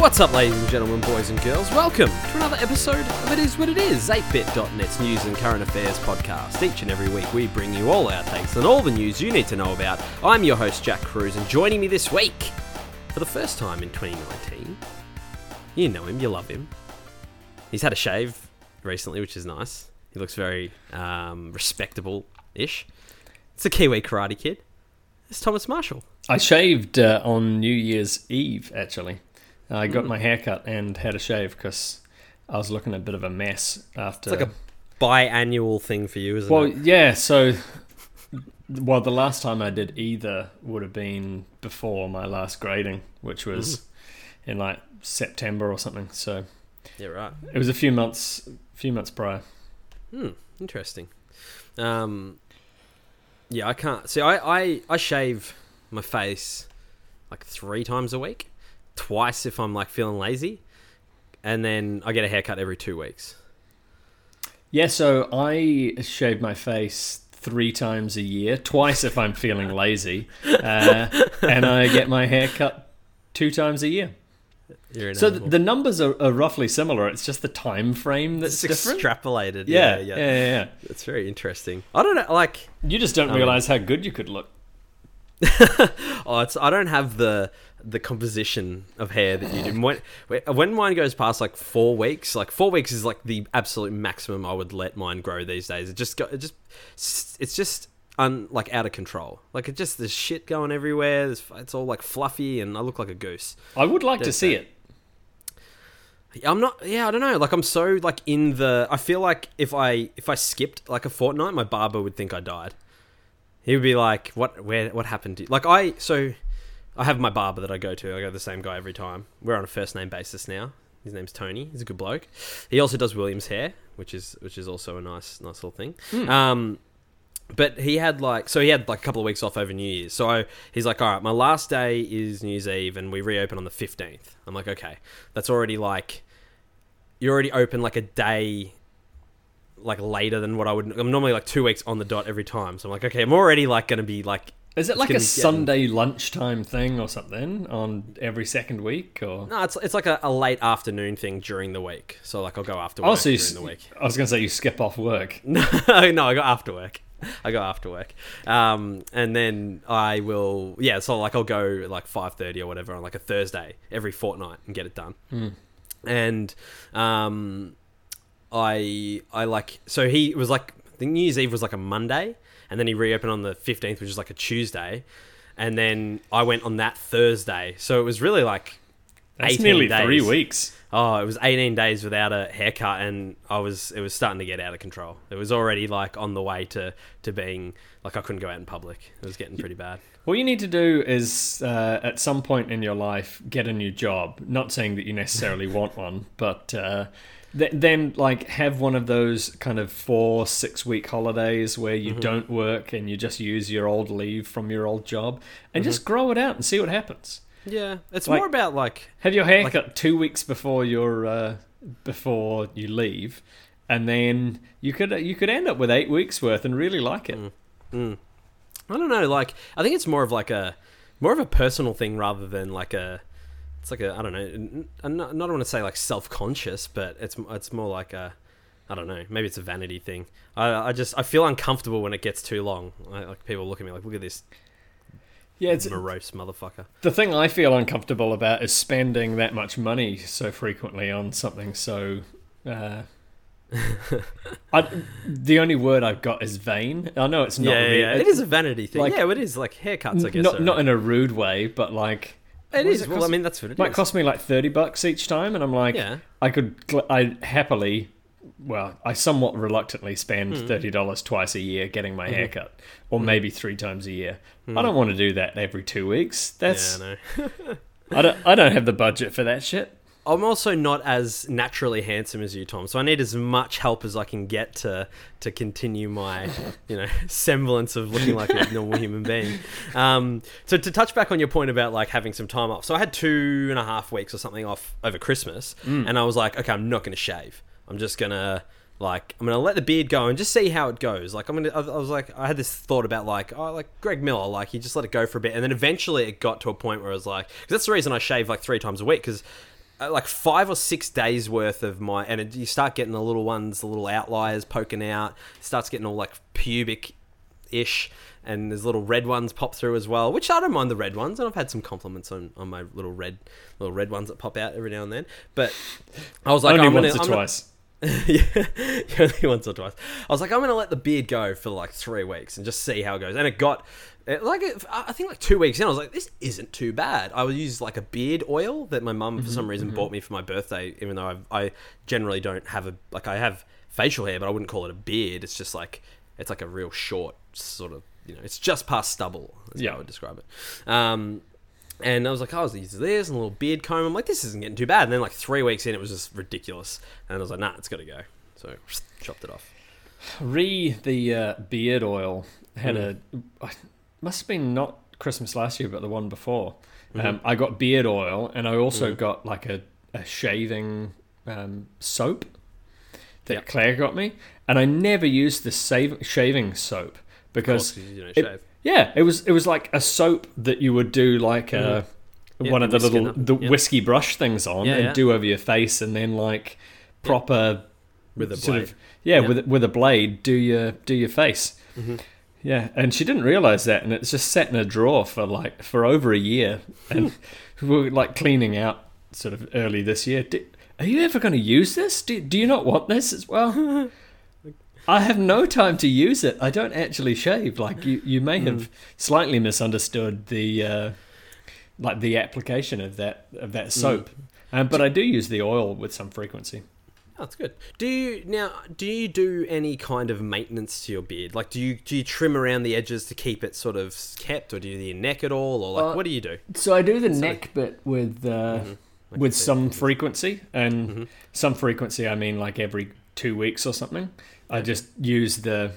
What's up, ladies and gentlemen, boys and girls? Welcome to another episode of It Is What It Is, 8bit.net's news and current affairs podcast. Each and every week, we bring you all our takes on all the news you need to know about. I'm your host, Jack Cruz, and joining me this week, for the first time in 2019, you know him, you love him. He's had a shave recently, which is nice. He looks very um, respectable ish. It's a Kiwi Karate Kid. It's Thomas Marshall. I shaved uh, on New Year's Eve, actually. I got my hair cut and had a shave because I was looking a bit of a mess after. It's like a biannual thing for you, isn't well, it? Well, yeah. So, well, the last time I did either would have been before my last grading, which was in like September or something. So Yeah, right. it was a few months, few months prior. Hmm, interesting. Um, yeah, I can't see. I, I I shave my face like three times a week, twice if I'm like feeling lazy, and then I get a haircut every two weeks. Yeah, so I shave my face three times a year, twice if I'm feeling lazy, uh, and I get my hair cut two times a year. So th- animal. the numbers are, are roughly similar. It's just the time frame that's it's different. extrapolated. yeah, Yeah, yeah, yeah, yeah. It's very interesting. I don't know, like. You just don't mean- realize how good you could look. oh, it's I don't have the the composition of hair that you do. When when mine goes past like four weeks, like four weeks is like the absolute maximum I would let mine grow these days. It just go, it just it's just un like out of control. Like it just there's shit going everywhere. There's, it's all like fluffy, and I look like a goose. I would like to see it. it. I'm not. Yeah, I don't know. Like I'm so like in the. I feel like if I if I skipped like a fortnight, my barber would think I died. He would be like, "What? Where? What happened to you?" Like I so, I have my barber that I go to. I go to the same guy every time. We're on a first name basis now. His name's Tony. He's a good bloke. He also does Williams hair, which is which is also a nice nice little thing. Um, but he had like so he had like a couple of weeks off over New Year's. So I, he's like, all right, my last day is New Year's Eve, and we reopen on the fifteenth. I'm like, okay, that's already like you're already open like a day like later than what I would. I'm normally like two weeks on the dot every time. So I'm like, okay, I'm already like going to be like. Is it like a be getting- Sunday lunchtime thing or something on every second week? Or No, it's it's like a, a late afternoon thing during the week. So like I'll go after work oh, so during s- the week. I was going to say you skip off work. no, no, I go after work. I go after work, um, and then I will. Yeah, so like I'll go like five thirty or whatever on like a Thursday every fortnight and get it done. And um, I I like so he was like the New Year's Eve was like a Monday, and then he reopened on the fifteenth, which is like a Tuesday, and then I went on that Thursday. So it was really like That's 18 nearly days. three weeks. Oh, it was 18 days without a haircut, and I was it was starting to get out of control. It was already like on the way to to being like I couldn't go out in public. It was getting pretty bad. What you need to do is, uh, at some point in your life, get a new job. Not saying that you necessarily want one, but uh, th- then like have one of those kind of four, six week holidays where you mm-hmm. don't work and you just use your old leave from your old job and just mm-hmm. grow it out and see what happens. Yeah, it's Like- more about like Have your haircut two weeks before your uh, before you leave, and then you could you could end up with eight weeks worth and really like it. Mm. Mm. I don't know. Like I think it's more of like a more of a personal thing rather than like a. It's like a I don't know. n- not, not want to say like self conscious, but it's it's more like a. I don't know. Maybe it's a vanity thing. I, I just I feel uncomfortable when it gets too long. I, like people look at me like, look at this Yeah, it's morose motherfucker. The thing I feel uncomfortable about is spending that much money so frequently on something so. Uh, I, the only word I've got is vain. I know it's not. yeah, really, yeah, it is a vanity thing. like- yeah, it is like haircuts. I guess not not in a rude way, but like it what it well, cost? I mean, that's what it is. might cost me like thirty bucks each time, and I'm like, Yeah. I could, gl- I happily, well, I somewhat reluctantly spend Hmm. thirty dollars twice a year getting my Mm-hmm. haircut, or maybe three times a year. Hmm. I don't want to do that every two weeks. That's Yeah, I know. I don't I don't have the budget for that shit. I'm also not as naturally handsome as you, Tom. So I need as much help as I can get to to continue my, you know, semblance of looking like a normal human being. Um, so to touch back on your point about like having some time off. So I had two and a half weeks or something off over Christmas, and I was like, okay, I'm not going to shave. I'm just gonna like I'm gonna let the beard go and just see how it goes. Like I'm gonna. I, I was like, I had this thought about like, oh, like Greg Miller, like he just let it go for a bit, and then eventually it got to a point where I was like, because that's the reason I shave like three times a week because Uh, like five or six days worth of my, and it, you start getting the little ones, the little outliers poking out. It starts getting all like pubic ish, and there's little red ones pop through as well, which I don't mind the red ones, and I've had some compliments on, on my little red little red ones that pop out every now and then. But I was like, Only I'm once gonna, or I'm gonna- twice. yeah, only once or twice. I was like, I'm gonna let the beard go for like three weeks and just see how it goes. And it got it, like it, I think like two weeks in, I was like, this isn't too bad. I would use like a beard oil that my mum for some reason bought me for my birthday, even though I've, I generally don't have a like I have facial hair, but I wouldn't call it a beard. It's just like it's like a real short sort of you know, it's just past stubble. Is Yeah. how I would describe it. Um, and I was like, oh, I was using this and a little beard comb. I'm like, this isn't getting too bad. And then like three weeks in, it was just ridiculous. And I was like, nah, it's got to go. So chopped it off. Re the uh, beard oil had Mm. a I- must have been not Christmas last year, but the one before. Mm-hmm. Um, I got beard oil, and I also Mm. got like a, a shaving um, soap that Yep. Claire got me, and I never used the save, shaving soap because course, you don't it- shave. yeah, it was it was like a soap that you would do like uh Yeah, one of the little the yeah. whiskey brush things on Yeah, and yeah. do over your face, and then like proper With a sort blade. of yeah, with with a blade do your do your face. Mhm. Yeah, and she didn't realize that, and it's just sat in a drawer for like for over a year, and we were like cleaning out sort of early this year. Are you ever going to use this? Do do you not want this as well? I have no time to use it. I don't actually shave. Like you, you may have slightly misunderstood the uh, like the application of that of that soap. Um, but I do use the oil with some frequency. Oh, that's good. Do you now? Do you do any kind of maintenance to your beard? Like, do you do you trim around the edges to keep it sort of kept, or do you, do your neck at all, or like Uh, what do you do? So I do the So- neck bit with uh, can with some frequency, and Mhm. some frequency I mean like every two weeks or something. I just use the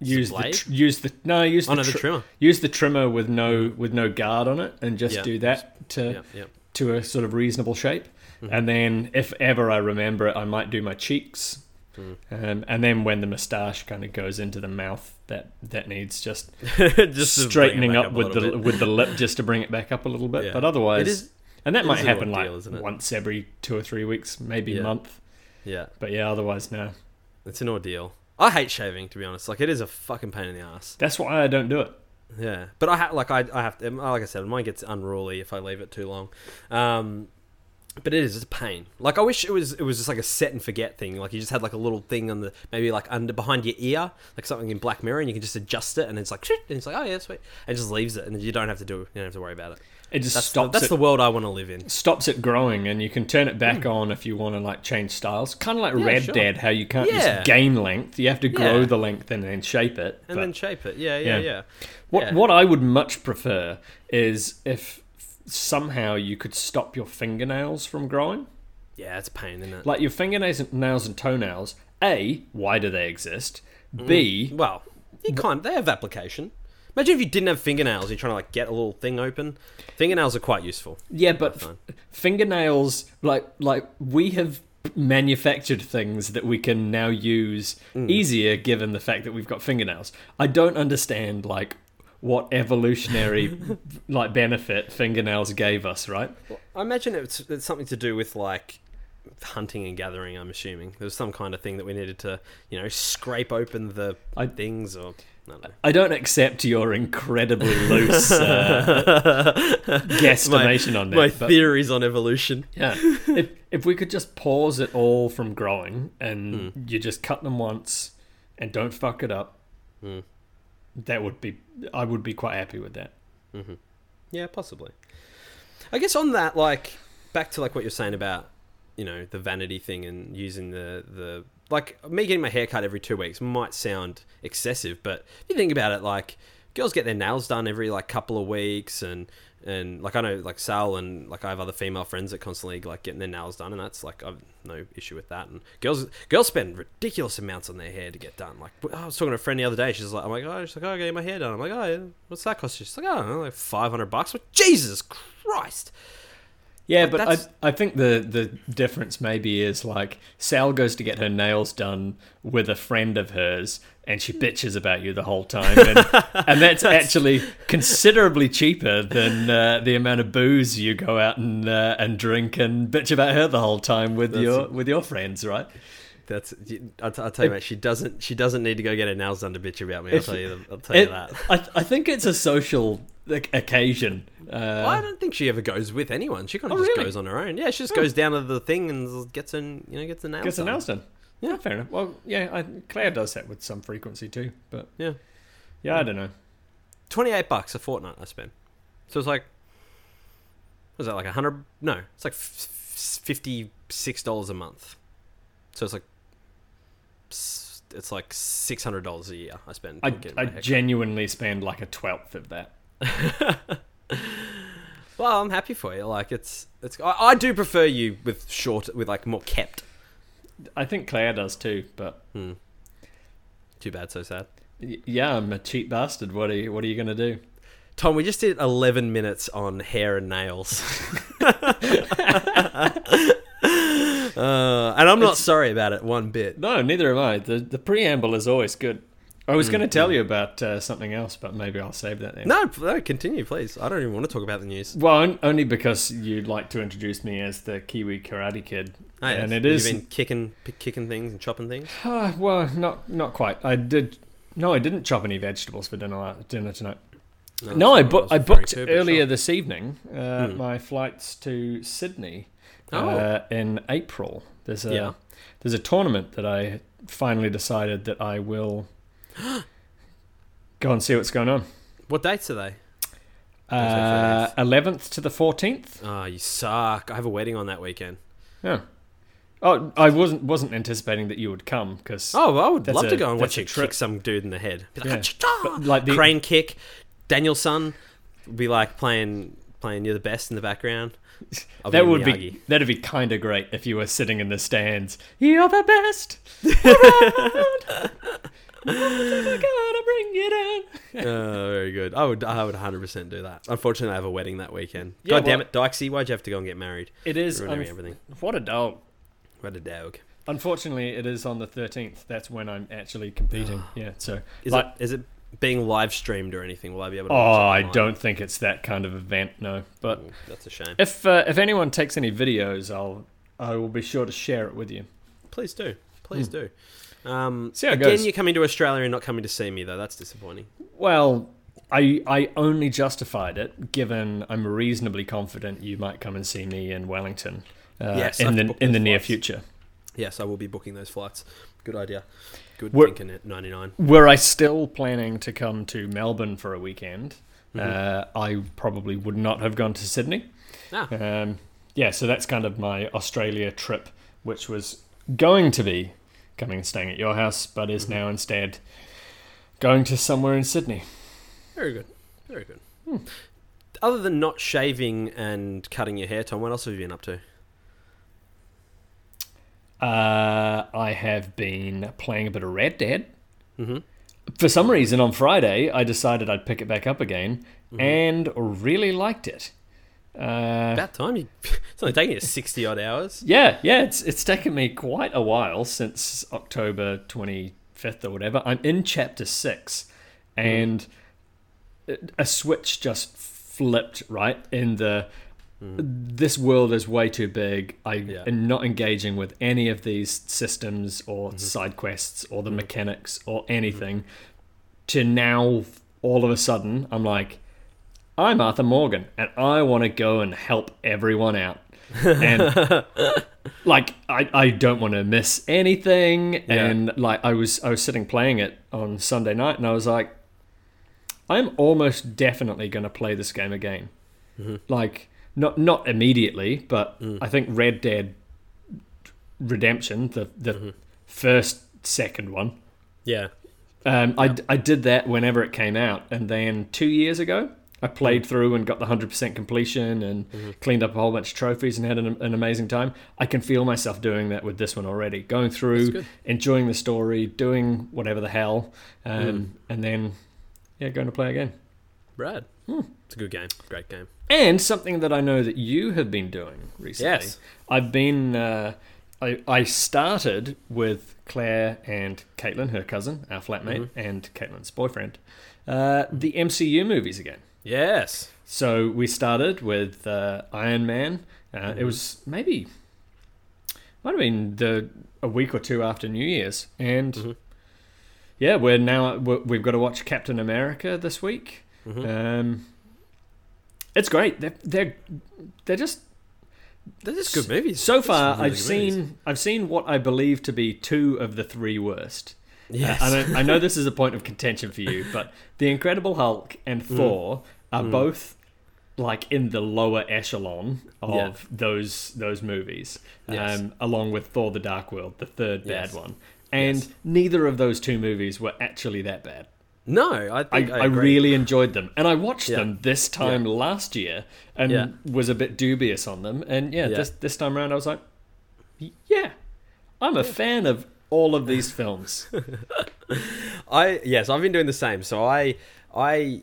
use the tr- use the no use Oh the, no, the trimmer. use the trimmer with no with no guard on it, and just Yeah. do that to Yeah, yeah. to a sort of reasonable shape. Mhm. And then if ever I remember it, I might do my cheeks. Mm. Um, and then when the moustache kind of goes into the mouth, that that needs just just to bring it straightening back up, with the bit. with the lip just to bring it back up a little bit. Yeah. But otherwise, It is. and that might happen like once every two or three weeks, maybe Yeah. a month. Yeah, But yeah, otherwise no. it's an ordeal. I hate shaving, to be honest. Like, it is a fucking pain in the ass. That's why I don't do it. Yeah, but I ha- like I I have to like I said, mine gets unruly if I leave it too long. Um, but it is it's a pain. Like I wish it was it was just like a set and forget thing. Like you just had like a little thing on the maybe like under behind your ear, like something in Black Mirror, and you can just adjust it, and it's like shit, and it's like oh yeah sweet, and it just leaves it, and you don't have to do you don't have to worry about it. It just That's the, stops that's it. the world I want to live in. stops it growing, and you can turn it back hmm. on if you want to like change styles. Kind of like. Yeah, Red sure. Dead, how you can't Yeah. just gain length; you have to grow Yeah. the length and then shape it. And But then shape it. Yeah, yeah, Yeah. what yeah. what I would much prefer is if somehow you could stop your fingernails from growing. Yeah, it's a pain, isn't it? Like your fingernails and nails and toenails. A, why do they exist? B, Well, you can't. They have application. Imagine if you didn't have fingernails. You're trying to like get a little thing open. Fingernails are quite useful. yeah, but Fine. fingernails like like we have manufactured things that we can now use Mm. easier given the fact that we've got fingernails. I don't understand like what evolutionary like benefit fingernails gave us, right? I imagine it's, it's something to do with like hunting and gathering. I'm assuming there was some kind of thing that we needed to, you know, scrape open the I- things or. I don't. I don't accept your incredibly loose uh, guesstimation on that. My but- theories on evolution. Yeah. if if we could just pause it all from growing and Hmm. you just cut them once and don't fuck it up, Mm. that would be I would be quite happy with that. Mm-hmm. Yeah, possibly. I guess on that, like, back to like what you're saying about, you know, the vanity thing and using the the like me getting my hair cut every two weeks might sound excessive, but if you think about it, like girls get their nails done every like couple of weeks and and like I know like Sal and like I have other female friends that constantly like getting their nails done and that's like I've no issue with that. And girls girls spend ridiculous amounts on their hair to get done. Like I was talking to a friend the other day she's like I'm like oh she's like oh I get my hair done. I'm like oh what's that cost you? She's like oh like 500 bucks. Like Jesus Christ Yeah, Like, but I, that's- I think the, the difference maybe is like Sal goes to get her nails done with a friend of hers and she bitches about you the whole time. And, and that's actually considerably cheaper than uh, the amount of booze you go out and uh, and drink and bitch about her the whole time with That's- your with your friends, right? That's I'll, I'll tell you, mate. She doesn't. She doesn't need to go get her nails done to bitch about me. I'll tell you. I'll tell you It- that. I, I think it's a social like, occasion. Uh, I don't think she ever goes with anyone. She kind of Oh, just really? goes on her own. Yeah, she just goes down to the thing and gets in, you know, gets the nails. gets done. nails done. Yeah, fair enough. Well, yeah, I, Claire does that with some frequency too. But Yeah, yeah, I don't know. twenty-eight bucks a fortnight I spend. So it's like, was that like a hundred? No, it's like fifty-six dollars a month. So it's like, it's like six hundred dollars a year I spend. I, I genuinely spend like a twelfth of that. Well, I'm happy for you. Like it's it's. I, I do prefer you with short, with like more kept. I think Claire does too, but Hmm. Too bad, so sad. y- yeah, I'm a cheap bastard. What are you What are you gonna do? Tom, we just did 11 minutes on hair and nails. uh, and I'm not It's- sorry about it one bit. No, neither am I. the The preamble is always good. I was Mm, going to tell you about uh, something else, but maybe I'll save that. No, no, continue, please. I don't even want to talk about the news. Well, on- only because you'd like to introduce me as the Kiwi Karate Kid, Oh, yes. and it You've is been kicking, p- kicking things and chopping things. Uh, well, not not quite. I did. No, I didn't chop any vegetables for dinner dinner tonight. No, I, bu- I booked earlier this evening uh, Hmm. my flights to Sydney Oh. uh, in April. There's a Yeah. there's a tournament that I finally decided that I will go and see what's going on. What dates are they? Uh, 11th to the 14th. Oh, you suck. I have a wedding on that weekend. Yeah. Oh, I wasn't wasn't anticipating that you would come because Oh, well, I would love a- to go and watch you kick some dude in the head. Be like, Yeah. Like the crane kick. Daniel-san would be like playing playing you're the best in the background. I'll that be would Miyagi. be that'd be kind of great if you were sitting in the stands. You're the best. Never bring you down. Oh, very good. I would I would 100% do that. Unfortunately, I have a wedding that weekend. Yeah, God damn it, Dykesy, why'd you have to go and get married? It is unf- everything. what a dog. What a dog. Unfortunately, it is on the 13th. That's when I'm actually competing. yeah, so Is like, it is it being live streamed or anything? Will I be able to oh, I don't think it's that kind of event. No, but Ooh, that's a shame. if uh, if anyone takes any videos, I'll I will be sure to share it with you. Please do. Please do. Um. See how again, goes. you're coming to Australia and not coming to see me, though. That's disappointing. Well, I I only justified it given I'm reasonably confident you might come and see me in Wellington. Uh, Yes, in I've the in the those near future. Yes, I will be booking those flights. Good idea. Good We're- thinking at 99. Were I still planning to come to Melbourne for a weekend, Mhm. uh, I probably would not have gone to Sydney. Ah, Um, yeah, so that's kind of my Australia trip, which was going to be coming and staying at your house, but is Mhm. now instead going to somewhere in Sydney. very good. Very good. Hmm. Other than not shaving and cutting your hair, Tom, what else have you been up to? Uh, I have been playing a bit of Red Dead. Mm-hmm. For some reason, on Friday, I decided I'd pick it back up again Mhm. and really liked it. Uh, About time. You, it's only taking you 60 odd hours. yeah, yeah, it's it's taken me quite a while since October twenty fifth or whatever. I'm in chapter six, and a switch just flipped right in the. Hmm. This world is way too big. I Yeah. am not engaging with any of these systems or Mm-hmm. side quests or the mm-hmm. mechanics or mm-hmm. anything. To now, all of a sudden, I'm like, I'm Arthur Morgan, and I want to go and help everyone out. And like, I, I don't want to miss anything. Yeah. And like, I was I was sitting playing it on Sunday night, and I was like, I'm almost definitely going to play this game again. Mhm. Like, not not immediately, but Mm. I think Red Dead Redemption, the the Mhm. first second one, Yeah. um, I, I did that whenever it came out, and then two years ago, I played through and got the hundred percent completion and Mhm. cleaned up a whole bunch of trophies and had an, an amazing time. I can feel myself doing that with this one already, going through, enjoying the story, doing whatever the hell, um, Mm. and then yeah, going to play again. Brad. It's a good game. Great game. And something that I know that you have been doing recently. Yes. I've been. Uh, I I started with Claire and Caitlin, her cousin, our flatmate, and Caitlin's boyfriend, uh, the MCU movies again. Yes. So we started with uh, Iron Man. Uh, It was maybe might have been the a week or two after New Year's, and yeah, we're now we're, we've got to watch Captain America this week. Um, it's great. They're they're they're just They're just good movies. so far. really I've seen movies. I've seen what I believe to be two of the three worst. Yes. I, know, I know this is a point of contention for you, but The Incredible Hulk and Mm. Thor are both like in the lower echelon of Yeah. those those movies, Yes. um, along with Thor: The Dark World, the third bad one. And Yes. neither of those two movies were actually that bad. No, I I, think I, I, really enjoyed them, and I watched Yeah. them this time last year, and Yeah. was a bit dubious on them. And yeah, Yeah. this this time around, I was like, yeah, I'm a fan of all of these films. I yes, I've been doing the same. So I I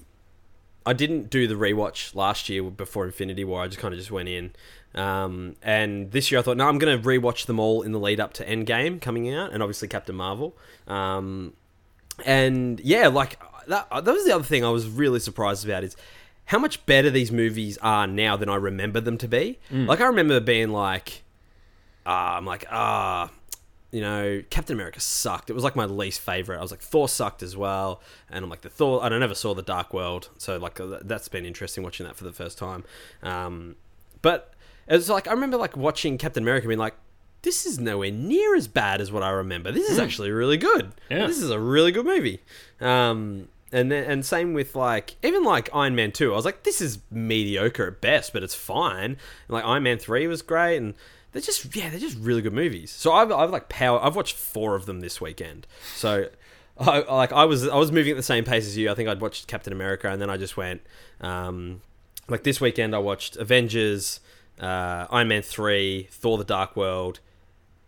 I didn't do the rewatch last year before Infinity War. I just kind of just went in. Um, and this year I thought, no, I'm going to rewatch them all in the lead up to Endgame coming out, and obviously Captain Marvel. Um, and yeah, like that, that was the other thing I was really surprised about is how much better these movies are now than I remember them to be. Like I remember being like, uh, I'm like, ah, you know, Captain America sucked. It was like my least favorite. I was like, Thor sucked as well, and I'm like, the Thor. I never saw the Dark World, so like uh, that's been interesting watching that for the first time. Um, but it was like I remember like watching Captain America, being like, this is nowhere near as bad as what I remember. This is actually really good. Yeah. This is a really good movie. Um, and then, and same with like even like Iron Man two. I was like, this is mediocre at best, but it's fine. And like Iron Man three was great, and they're just yeah, they're just really good movies. So I've I've like power. I've watched four of them this weekend. So. I, like I was, I was moving at the same pace as you. I think I'd watched Captain America, and then I just went, um, like this weekend I watched Avengers, uh, Iron Man three, Thor: The Dark World,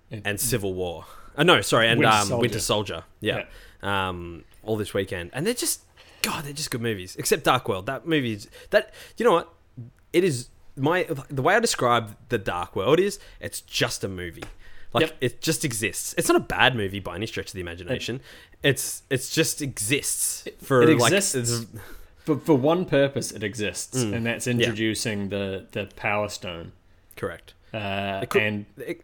and Civil War. Uh, no, sorry, and Winter um, Soldier. Winter Soldier. Yeah. Um, all this weekend, and they're just God, they're just good movies. Except Dark World. That movie, is, that you know what? It is my the way I describe the Dark World is it's just a movie. Like Yep. it just exists. It's not a bad movie by any stretch of the imagination. it's it's just exists for it like exists. it's- For, for one purpose, it exists, Mm. and that's introducing the, the Power Stone. correct. Uh, It could- and it-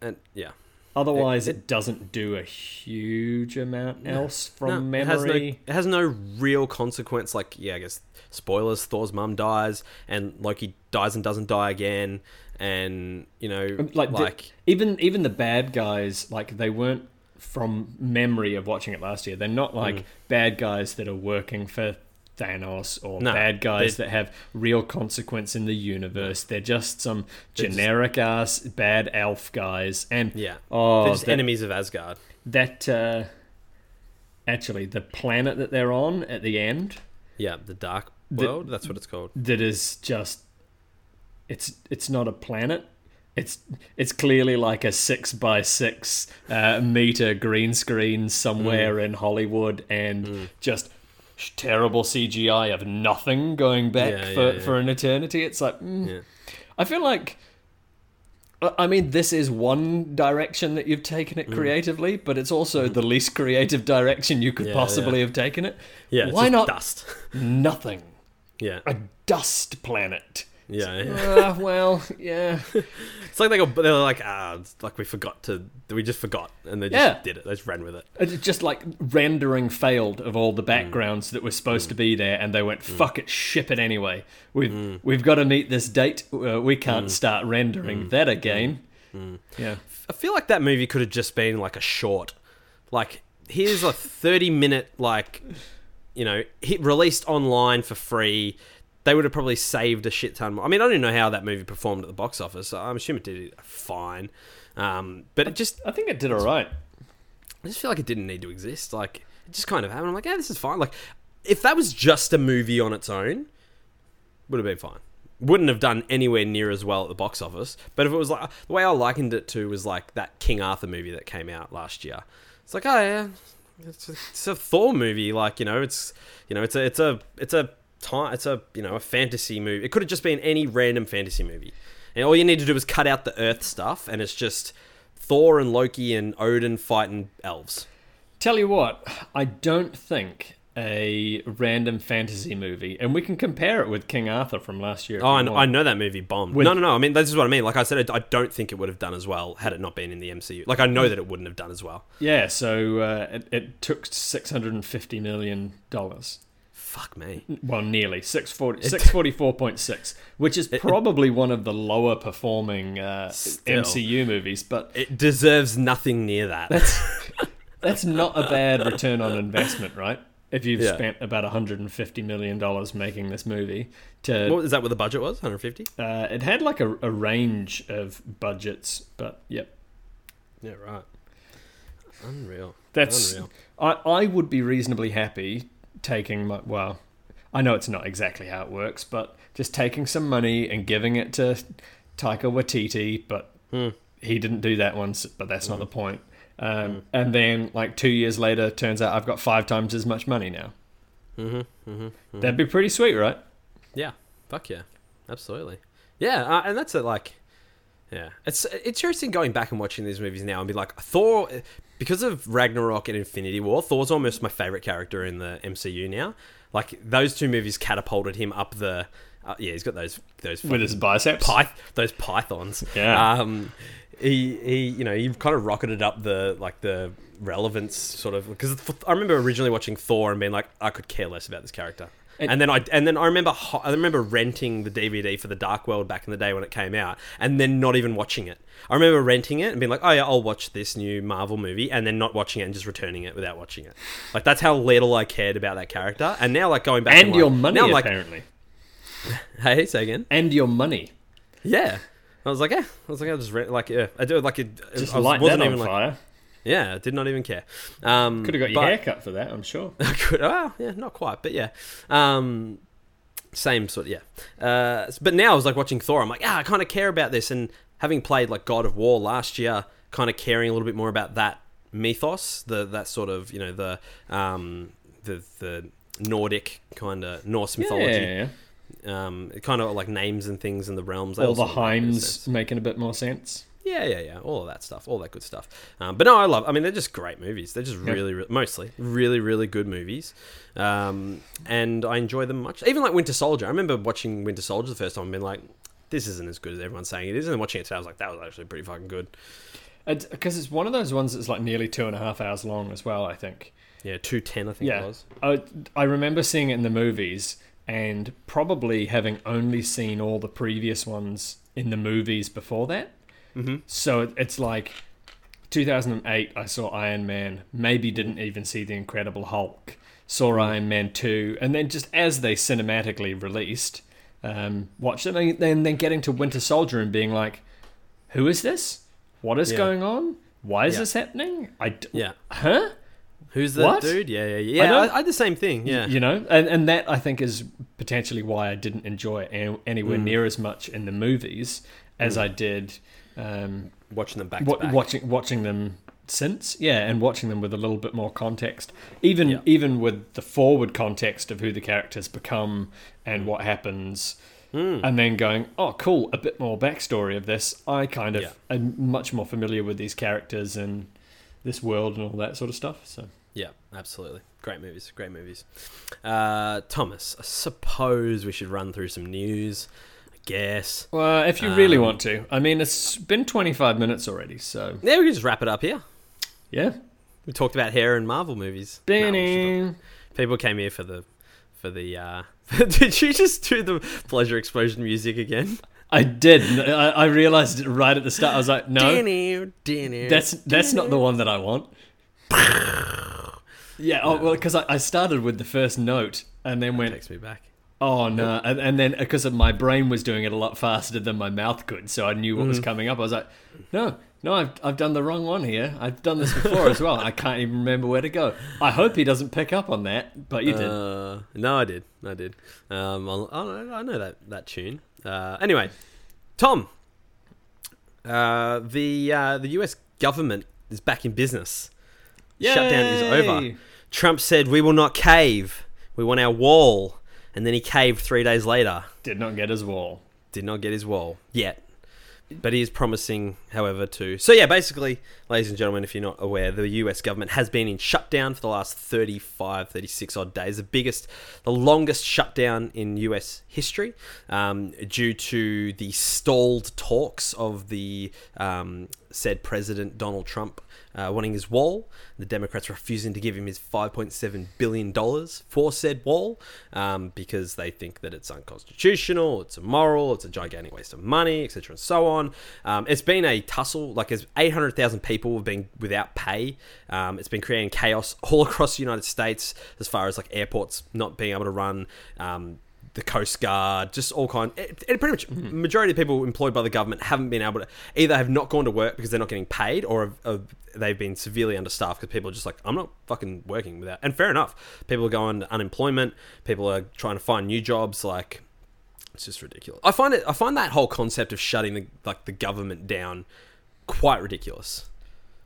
and yeah. Otherwise, it, it- doesn't do a huge amount else from No, it has no, memory. it has no real consequence. Like, yeah, I guess spoilers. Thor's mum dies, and Loki dies and doesn't die again, and you know, like like, the, even even the bad guys like they weren't from memory of watching it last year they're not like mm. bad guys that are working for Thanos or No, bad guys that have real consequence in the universe they're just some They're just- generic ass bad elf guys and yeah, oh they're just that, enemies of Asgard. that uh actually the planet that they're on at the end Yeah, the Dark World. that's what it's called. that is just it's it's not a planet it's it's clearly like a six by six uh, meter green screen somewhere in Hollywood and just sh- terrible CGI of nothing going back Yeah, for, yeah, for an eternity. It's like mm, Yeah. I feel like I mean this is one direction that you've taken Mm. it creatively, but it's also the least creative direction you could Mm-hmm. Possibly have taken it. Yeah, it's Why not dust? nothing? yeah, A dust planet. Yeah, yeah. Uh, well, yeah. It's like they go, they're like, ah, it's like we forgot to, we just forgot, and they just Yeah. did it. They just ran with it. It's just like rendering failed of all the Mm. backgrounds that were supposed to be there, and they went, "Fuck it, ship it anyway. We've Mm. we've got to meet this date. Uh, we can't start rendering that again." Mm. Yeah, I feel like that movie could have just been like a short. Like, here's a 30 minute, like, you know, hit released online for free. They would have probably saved a shit ton more. I mean, I don't know how that movie performed at the box office. So I'm assuming it did fine. Um, but it just, I think it did all right. I just feel like it didn't need to exist. Like, it just kind of happened. I'm like, yeah, this is fine. Like, if that was just a movie on its own, would have been fine. Wouldn't have done anywhere near as well at the box office. But if it was like the way I likened it to was like that King Arthur movie that came out last year. It's like, oh yeah, it's a, it's a Thor movie. Like you know, it's you know, it's a it's a it's a time. It's a you know a fantasy movie. It could have just been any random fantasy movie, and all you need to do is cut out the Earth stuff, and it's just Thor and Loki and Odin fighting elves. Tell you what, I don't think a random fantasy movie, and we can compare it with King Arthur from last year. Oh, I know. I know that movie bombed. With- no, no, no. I mean, this is what I mean. Like I said, I don't think it would have done as well had it not been in the MCU. Like I know that it wouldn't have done as well. Yeah, so uh, it, it took six hundred and fifty million dollars. Fuck me. Well, nearly 640, 644.6, which is probably one of the lower performing uh, Still. MCU movies, but It deserves nothing near that. that's not a bad return on investment, right? If you've Yeah. spent about 150 million dollars making this movie, to what is that? What the budget was? 150. uh, it had like a, a range of budgets, but yep, Yeah, right. Unreal. that's Unreal. I, I would be reasonably happy taking my well I know it's not exactly how it works but just taking some money and giving it to Taika Waititi but Hmm. he didn't do that once but that's not the point um, and then like two years later turns out I've got five times as much money now Mm-hmm, mm-hmm. that'd be pretty sweet right Yeah. Fuck yeah. Absolutely. Yeah, uh, and that's it. Like, yeah, it's it's interesting going back and watching these movies now and be like Thor, because of Ragnarok and Infinity War. Thor's almost my favorite character in the MCU now. Like those two movies catapulted him up the. Uh, yeah, he's got those those with his biceps pyth- those pythons. Yeah. Um, he he, you know, he kind of rocketed up the like the relevance sort of because I remember originally watching Thor and being like, I could care less about this character. And- And, then I and then I remember I remember renting the DVD for the Dark World back in the day when it came out, and then not even watching it. I remember renting it and being like, "Oh yeah, I'll watch this new Marvel movie," and then not watching it and just returning it without watching it. Like that's how little I cared about that character. And now, like going back and and your like, money now I'm like, apparently "Hey, say again." and your money Yeah. I was like, yeah. I was like, I just read, like, yeah. I do it like it. just I was, light wasn't that on even like, fire yeah. Did not even care. Um, could have got your but- hair cut for that I'm sure I could. Well, yeah, not quite, but yeah. Um, same sort. Of, yeah. Uh, but now I was like watching Thor. I'm like, ah, I kind of care about this, and having played like God of War last year, kind of caring a little bit more about that mythos, the that sort of you know the um the the Nordic kind of Norse mythology. yeah, Um, kind of like names and things in the realms. all the sort of make a bit of Heims making a bit more sense Yeah, yeah, yeah. All of that stuff, all that good stuff. Um, but no, I love. I mean, they're just great movies. They're just Yeah. really, re- mostly really, really good movies. Um, and I enjoy them much. Even like Winter Soldier. I remember watching Winter Soldier the first time and being like, "This isn't as good as everyone's saying it is." And then watching it today, I was like, "That was actually pretty fucking good." because it's one of those ones that's like nearly two and a half hours long as well. I think. Yeah, two ten, I think Yeah. it was. I I remember seeing it in the movies and probably having only seen all the previous ones in the movies before that. Mm-hmm. So it's like 2008. I saw Iron Man. Maybe didn't even see the Incredible Hulk. Saw Iron Man two, and then just as they cinematically released, um, watched them, and then then getting to Winter Soldier and being like, "Who is this? What is Yeah. going on? Why is Yeah. this happening? I d- Yeah. huh." Who's that What? dude? Yeah, yeah, yeah. I I, I, had the same thing. Yeah. you know and, and that i think is potentially why i didn't enjoy it anywhere Mm. near as much in the movies as i did um, Watching them back wa- back. watching watching them since yeah and watching them with a little bit more context even Yeah. even with the forward context of who the characters become and what happens Mm. and then going oh cool a bit more backstory of this i kind of Yeah. am much more familiar with these characters and this world and all that sort of stuff so Yeah, absolutely. Great movies. Great movies. Uh, Thomas, I suppose we should run through some news. Guess. Well, if you really Um, want to. I mean, it's been 25 minutes already, so Yeah, we can just wrap it up here. yeah. We talked about hair and Marvel movies. No, Danny. People came here for the for the. Uh, did you just do the pleasure explosion music again? I did. I, I realized it right at the start. I was like, no, Dinner, dinner. that's that's not the one that I want. Yeah, oh, well, because I, I started with the first note and then went, takes me back. Oh no, and, and then because my brain was doing it a lot faster than my mouth could, so I knew what was coming up. I was like, no, no, I've I've done the wrong one here. I've done this before as well. I can't even remember where to go. I hope he doesn't pick up on that, but you did. Uh, no, I did. I did. Um, I'll, I'll, I know that that tune. Uh, anyway, Tom. Uh, the uh, the U.S. government is back in business. Shutdown is over. Trump said, "We will not cave. We want our wall." And then he caved three days later. Did not get his wall. Did not get his wall yet. But he is promising, however, to. So, yeah, basically, ladies and gentlemen, if you're not aware, the US government has been in shutdown for the last 35, 36 odd days. The biggest, the longest shutdown in US history um, due to the stalled talks of the um, said President Donald Trump uh, wanting his wall, the Democrats refusing to give him his $5.7 billion for said wall um, because they think that it's unconstitutional, it's immoral, it's a gigantic waste of money, etc., and so on. Um, it's been a tussle, like, there's 800,000 people have been without pay. Um, it's been creating chaos all across the United States as far as like airports not being able to run. Um, the Coast Guard, just all kind. It, it pretty much Mm-hmm. majority of people employed by the government haven't been able to either have not gone to work because they're not getting paid, or have, have, they've been severely understaffed because people are just like, I'm not fucking working without. And fair enough, people are going to unemployment. People are trying to find new jobs. Like, it's just ridiculous. I find it. I find that whole concept of shutting the like the government down quite ridiculous,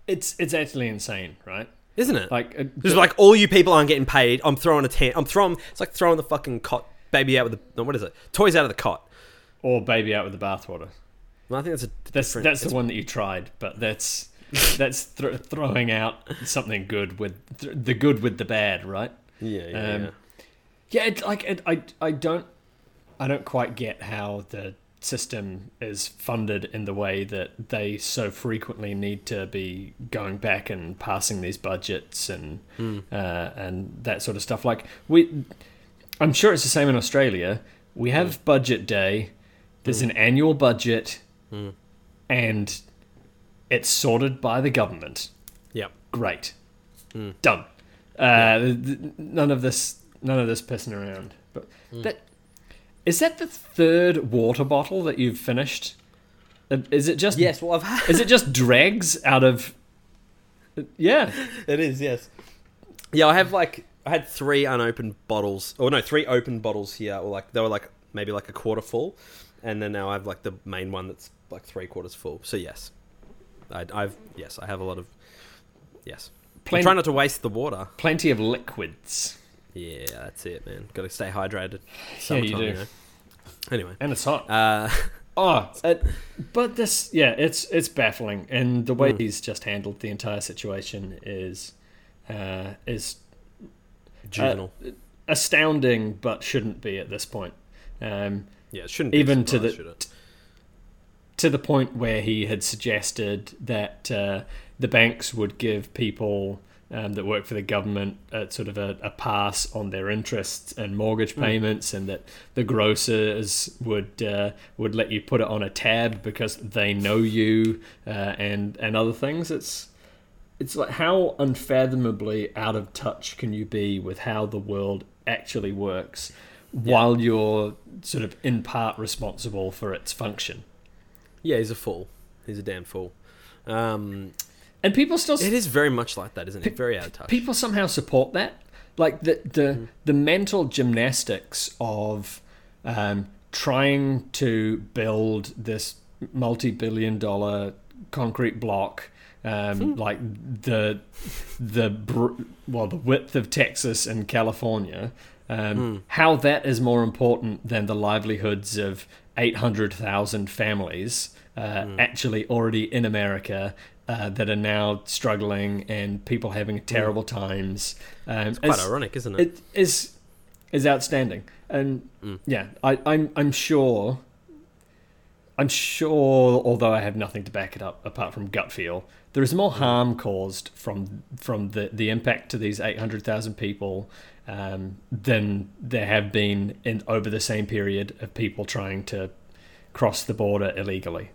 It's it's actually insane, right? isn't it? Like, uh, Just like all you people aren't getting paid. I'm throwing a tent. I'm throwing. It's like throwing the fucking cot baby out with the. No, what is it? Toys out of the cot. or baby out with the bathwater. Well, I think that's a That's that's the one that you tried, but that's that's thr throwing out something good with th- the good with the bad, right? Yeah, yeah, Um, yeah. Yeah, it, like it, I I don't I don't quite get how the system is funded in the way that they so frequently need to be going back and passing these budgets and uh, and that sort of stuff. Like we, I'm sure it's the same in Australia. We have hmm. budget day. There's an hmm. annual budget, hmm. and it's sorted by the government. Yep. Great, done. Uh, th- none of this, none of this pissing around. But that is that the third water bottle that you've finished. Uh, Is it just Yes. Well, I've had. Is it just dregs out of? Uh, yeah, it is. Yes. Yeah, I have like I had three unopened bottles, or no, three open bottles here, or like they were like maybe like a quarter full, and then now I have like the main one that's like three quarters full. So yes, I, I've yes, I have a lot of yes. Plen- trying not to waste the water. plenty of liquids, Yeah, that's it, man. Got to stay hydrated. Yeah, you do. know. Anyway, and it's hot. uh, Oh, it, but this, yeah, it's it's baffling, and the way he's just handled the entire situation is uh, is juvenile. astounding, but shouldn't be at this point. Um, yeah, it shouldn't even to the- to the point where he had suggested that uh, the banks would give people um, that work for the government a, sort of a, a pass on their interests and mortgage payments, and that the grocers would uh, would let you put it on a tab because they know you uh, and and other things. It's it's like how unfathomably out of touch can you be with how the world actually works while you're sort of in part responsible for its function. Yeah, he's a fool. He's a damn fool. Um, And people still it is very much like that, isn't it? Very out of touch. people somehow support that like the the Mm-hmm. the mental gymnastics of um, trying to build this multi-billion dollar concrete block um, Hmm. like the the br- well the width of Texas and California um, Hmm. how that is more important than the livelihoods of 800,000 families uh, Hmm. actually already in America uh, that are now struggling and people having terrible times. Um, it's quite it's- ironic, isn't it? it is is outstanding, and Mm. yeah, I, I'm I'm sure. I'm sure, although I have nothing to back it up apart from gut feel, there is more harm caused from from the, the impact to these 800,000 people um, than there have been in over the same period of people trying to cross the border illegally.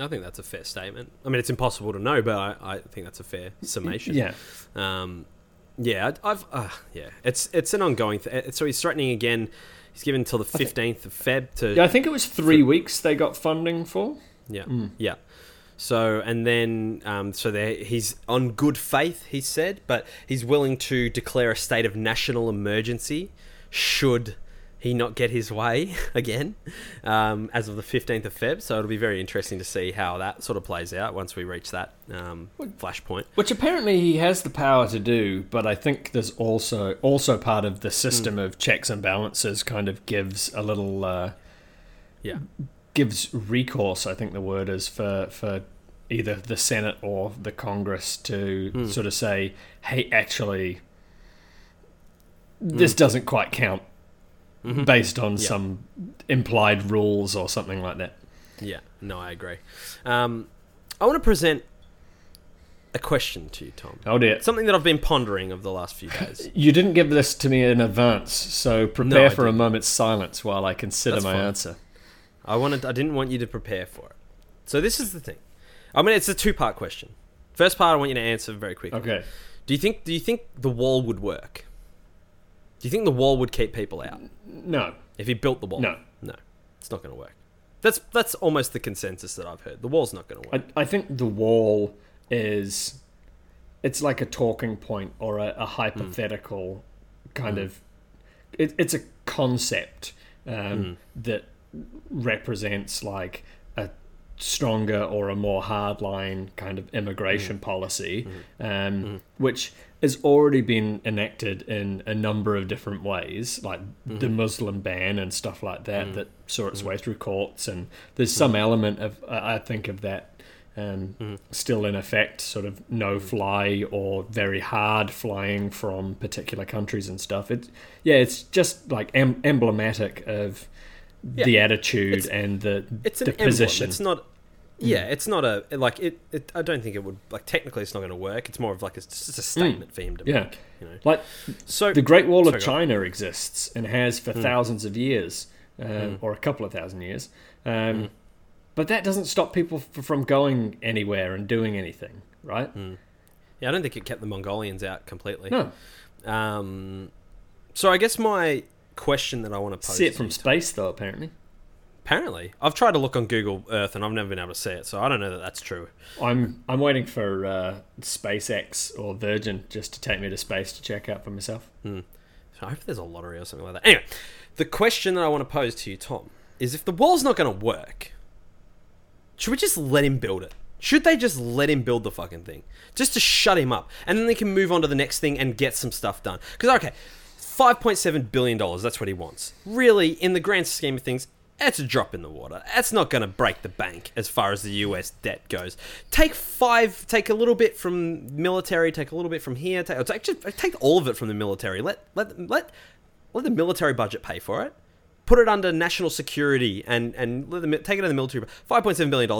I think that's a fair statement. I mean, it's impossible to know, but I, I think that's a fair summation. Yeah, Um, yeah, I've uh, yeah, it's it's an ongoing. Th- so he's threatening again. He's given until the fifteenth of Feb to yeah. I think it was three weeks they got funding for. Yeah, Mm. yeah. So and then um, so there he's on good faith, he said, but he's willing to declare a state of national emergency should he not get his way again um, as of the 15th of Feb. So it'll be very interesting to see how that sort of plays out once we reach that um, flashpoint. Which apparently he has the power to do, but I think there's also also part of the system of checks and balances kind of gives a little uh, Yeah. gives recourse. I think the word is for for either the Senate or the Congress to sort of say, "Hey, actually, this doesn't quite count." Based on Yeah. some implied rules or something like that. Yeah, no, I agree. Um, I want to present a question to you, Tom. Oh dear. Something that I've been pondering over the last few days. You didn't give this to me in advance, so prepare I for a didn't. moment's silence while I consider That's my fine. answer. I wanted, I didn't want you to prepare for it. So this is the thing. I mean, it's a two-part question. First part, I want you to answer very quickly. Okay. Do you think? Do you think the wall would work? Do you think the wall would keep people out No. if he built the wall? No. no, it's not going to work. That's that's almost the consensus that I've heard. The wall's not going to work. I, I think the wall is it's like a talking point or a, a hypothetical kind mm. of it, it's a concept um, mm. that represents like a stronger or a more hardline kind of immigration mm. policy um, which has already been enacted in a number of different ways like the mm-hmm. muslim ban and stuff like that mm. that saw its mm. way through courts and there's mm. some element of i I think of that um, still in effect, sort of no fly or very hard flying from particular countries and stuff. It, yeah, it's just like em- emblematic of the Yeah. attitude and the it's an the emblem. position. It's not. Yeah, it's not a like it, it. I don't think it would like technically. It's not going to work. It's more of like a, it's just a statement for him to Yeah. make. You know. Like So the Great Wall of go on. China exists and has for thousands of years, um, or a couple of thousand years. Um, But that doesn't stop people f- from going anywhere and doing anything, right? yeah, I don't think it kept the Mongolians out completely. No, Um, so I guess my question that I want to pose. see it from space though. Apparently, Apparently, I've tried to look on Google Earth and I've never been able to see it, so I don't know that that's true. I'm I'm waiting for uh, SpaceX or Virgin just to take me to space to check out for myself. So I hope there's a lottery or something like that. Anyway, the question that I want to pose to you, Tom, is if the wall's not going to work, should we just let him build it? Should they just let him build the fucking thing? Just to shut him up. And then they can move on to the next thing and get some stuff done. Because, okay, $5.7 billion, that's what he wants. Really, in the grand scheme of things, it's a drop in the water. That's not going to break the bank as far as the US debt goes. Take five, take a little bit from military, take a little bit from here, take, take, just, take all of it from the military. Let, let, let, let the military budget pay for it. Put it under national security and, and let the, take it in the military. $5.7 billion,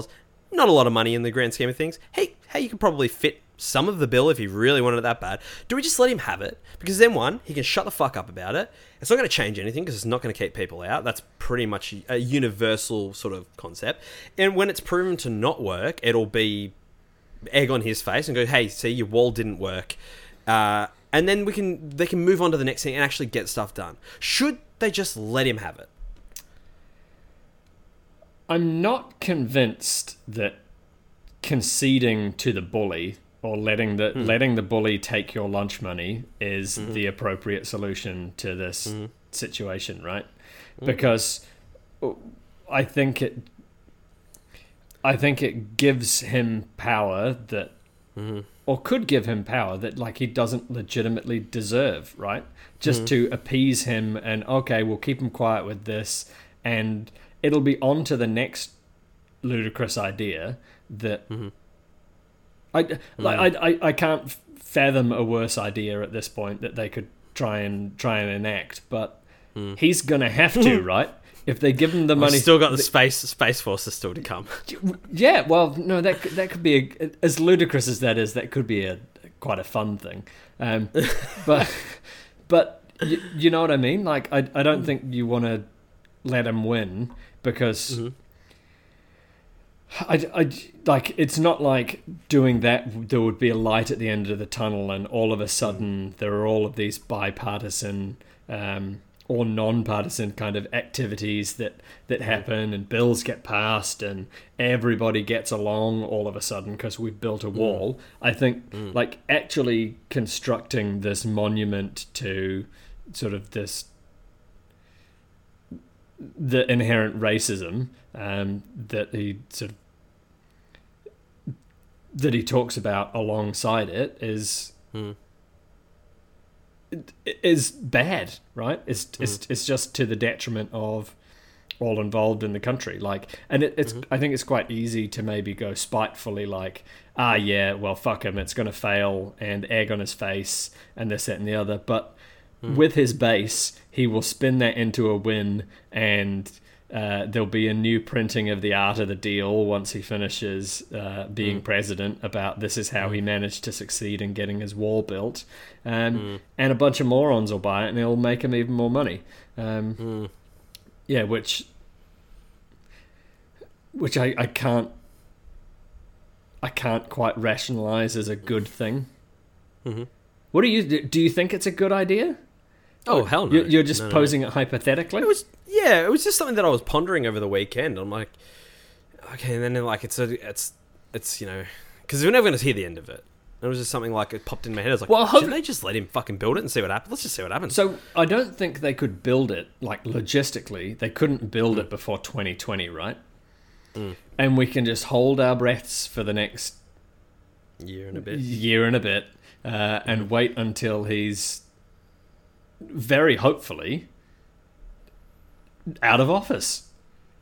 not a lot of money in the grand scheme of things. Hey, hey, you could probably fit some of the bill if he really wanted it that bad. Do we just let him have it? Because then, one, he can shut the fuck up about it. It's not going to change anything because it's not going to keep people out. That's pretty much a universal sort of concept. And when it's proven to not work, it'll be egg on his face and go, "Hey, see, your wall didn't work," uh, and then we can they can move on to the next thing and actually get stuff done. Should they just let him have it? I'm not convinced that conceding to the bully or letting the hmm. letting the bully take your lunch money is mm-hmm. the appropriate solution to this mm-hmm. situation, right? Mm-hmm. Because uh, I think it I think it gives him power that or could give him power that like he doesn't legitimately deserve, right? Just to appease him and okay, we'll keep him quiet with this and it'll be on to the next ludicrous idea that I, like, mm. I, I I can't fathom a worse idea at this point that they could try and try and enact, but hmm. he's gonna have to, right? If they give him the Money money, still got the space space forces still to come. yeah. Well, no, that could- that could be a, as ludicrous as that is. That could be a quite a fun thing, um, but but you, you know what I mean. Like I I don't hmm. think you want to let him win because. Mm-hmm. I, I, like it's not like doing that there would be a light at the end of the tunnel and all of a sudden there are all of these bipartisan um, or non-partisan kind of activities that that happen and bills get passed and everybody gets along all of a sudden because we've built a wall. I think like actually constructing this monument to sort of this the inherent racism um, that he sort of that he talks about alongside it is Hmm. is bad, right? It's it's it's just to the detriment of all involved in the country. Like, and it, it's I think it's quite easy to maybe go spitefully, like, ah, yeah, well, fuck him, it's going to fail, and egg on his face, and this, that, and the other. But with his base, he will spin that into a win, and uh, there'll be a new printing of the art of the deal once he finishes uh, being president. About this is how he managed to succeed in getting his wall built, um, and a bunch of morons will buy it, and it'll make him even more money. Um, Mm. yeah, which which I, I can't I can't quite rationalize as a good thing. Mhm. What do you do? You think it's a good idea? Oh hell no! You're, just No, no. posing it hypothetically. It was yeah, it was just something that I was pondering over the weekend. I'm like, okay, and then like it's a it's it's you know because we're never going to hear the end of it. It was just something like it popped in my head. I was like, Well, shouldn't they just let him fucking build it and see what happens? Let's just see what happens. so I don't think they could build it like logistically. They couldn't build it before 2020, right? Mm. And we can just hold our breaths for the next year and a bit. year and a bit, uh, and wait until he's very hopefully out of office.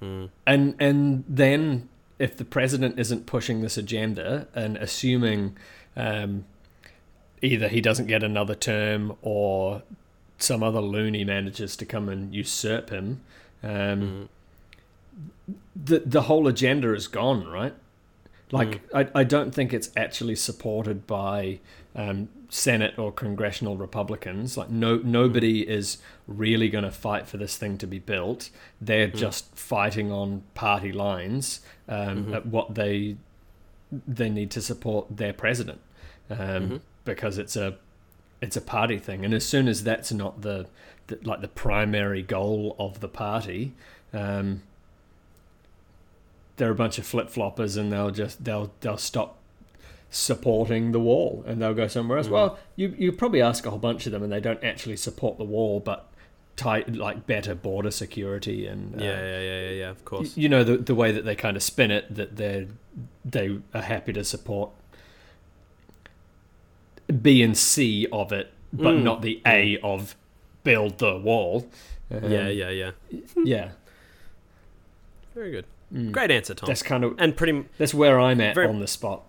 Mm. And and then if the president isn't pushing this agenda and assuming um, either he doesn't get another term or some other loony manages to come and usurp him, um, the the whole agenda is gone, right? Like I, I don't think it's actually supported by um, Senate or congressional Republicans. Like no nobody is really going to fight for this thing to be built. They're just fighting on party lines um, at what they they need to support their president um, because it's a it's a party thing. And as soon as that's not the, the like the primary goal of the party. Um, they're a bunch of flip floppers and they'll just they'll they'll stop supporting the wall and they'll go somewhere else. Well, you you probably ask a whole bunch of them and they don't actually support the wall, but tight like better border security and uh, Yeah, yeah, yeah, yeah, yeah. Of course. you know the the way that they kind of spin it that they they are happy to support B and C of it, but Mm. not the A of build the wall. Um, yeah, yeah, yeah. yeah. Very good. Mm. Great answer, Tom. That's kind of and pretty that's where I'm at Very- on the spot.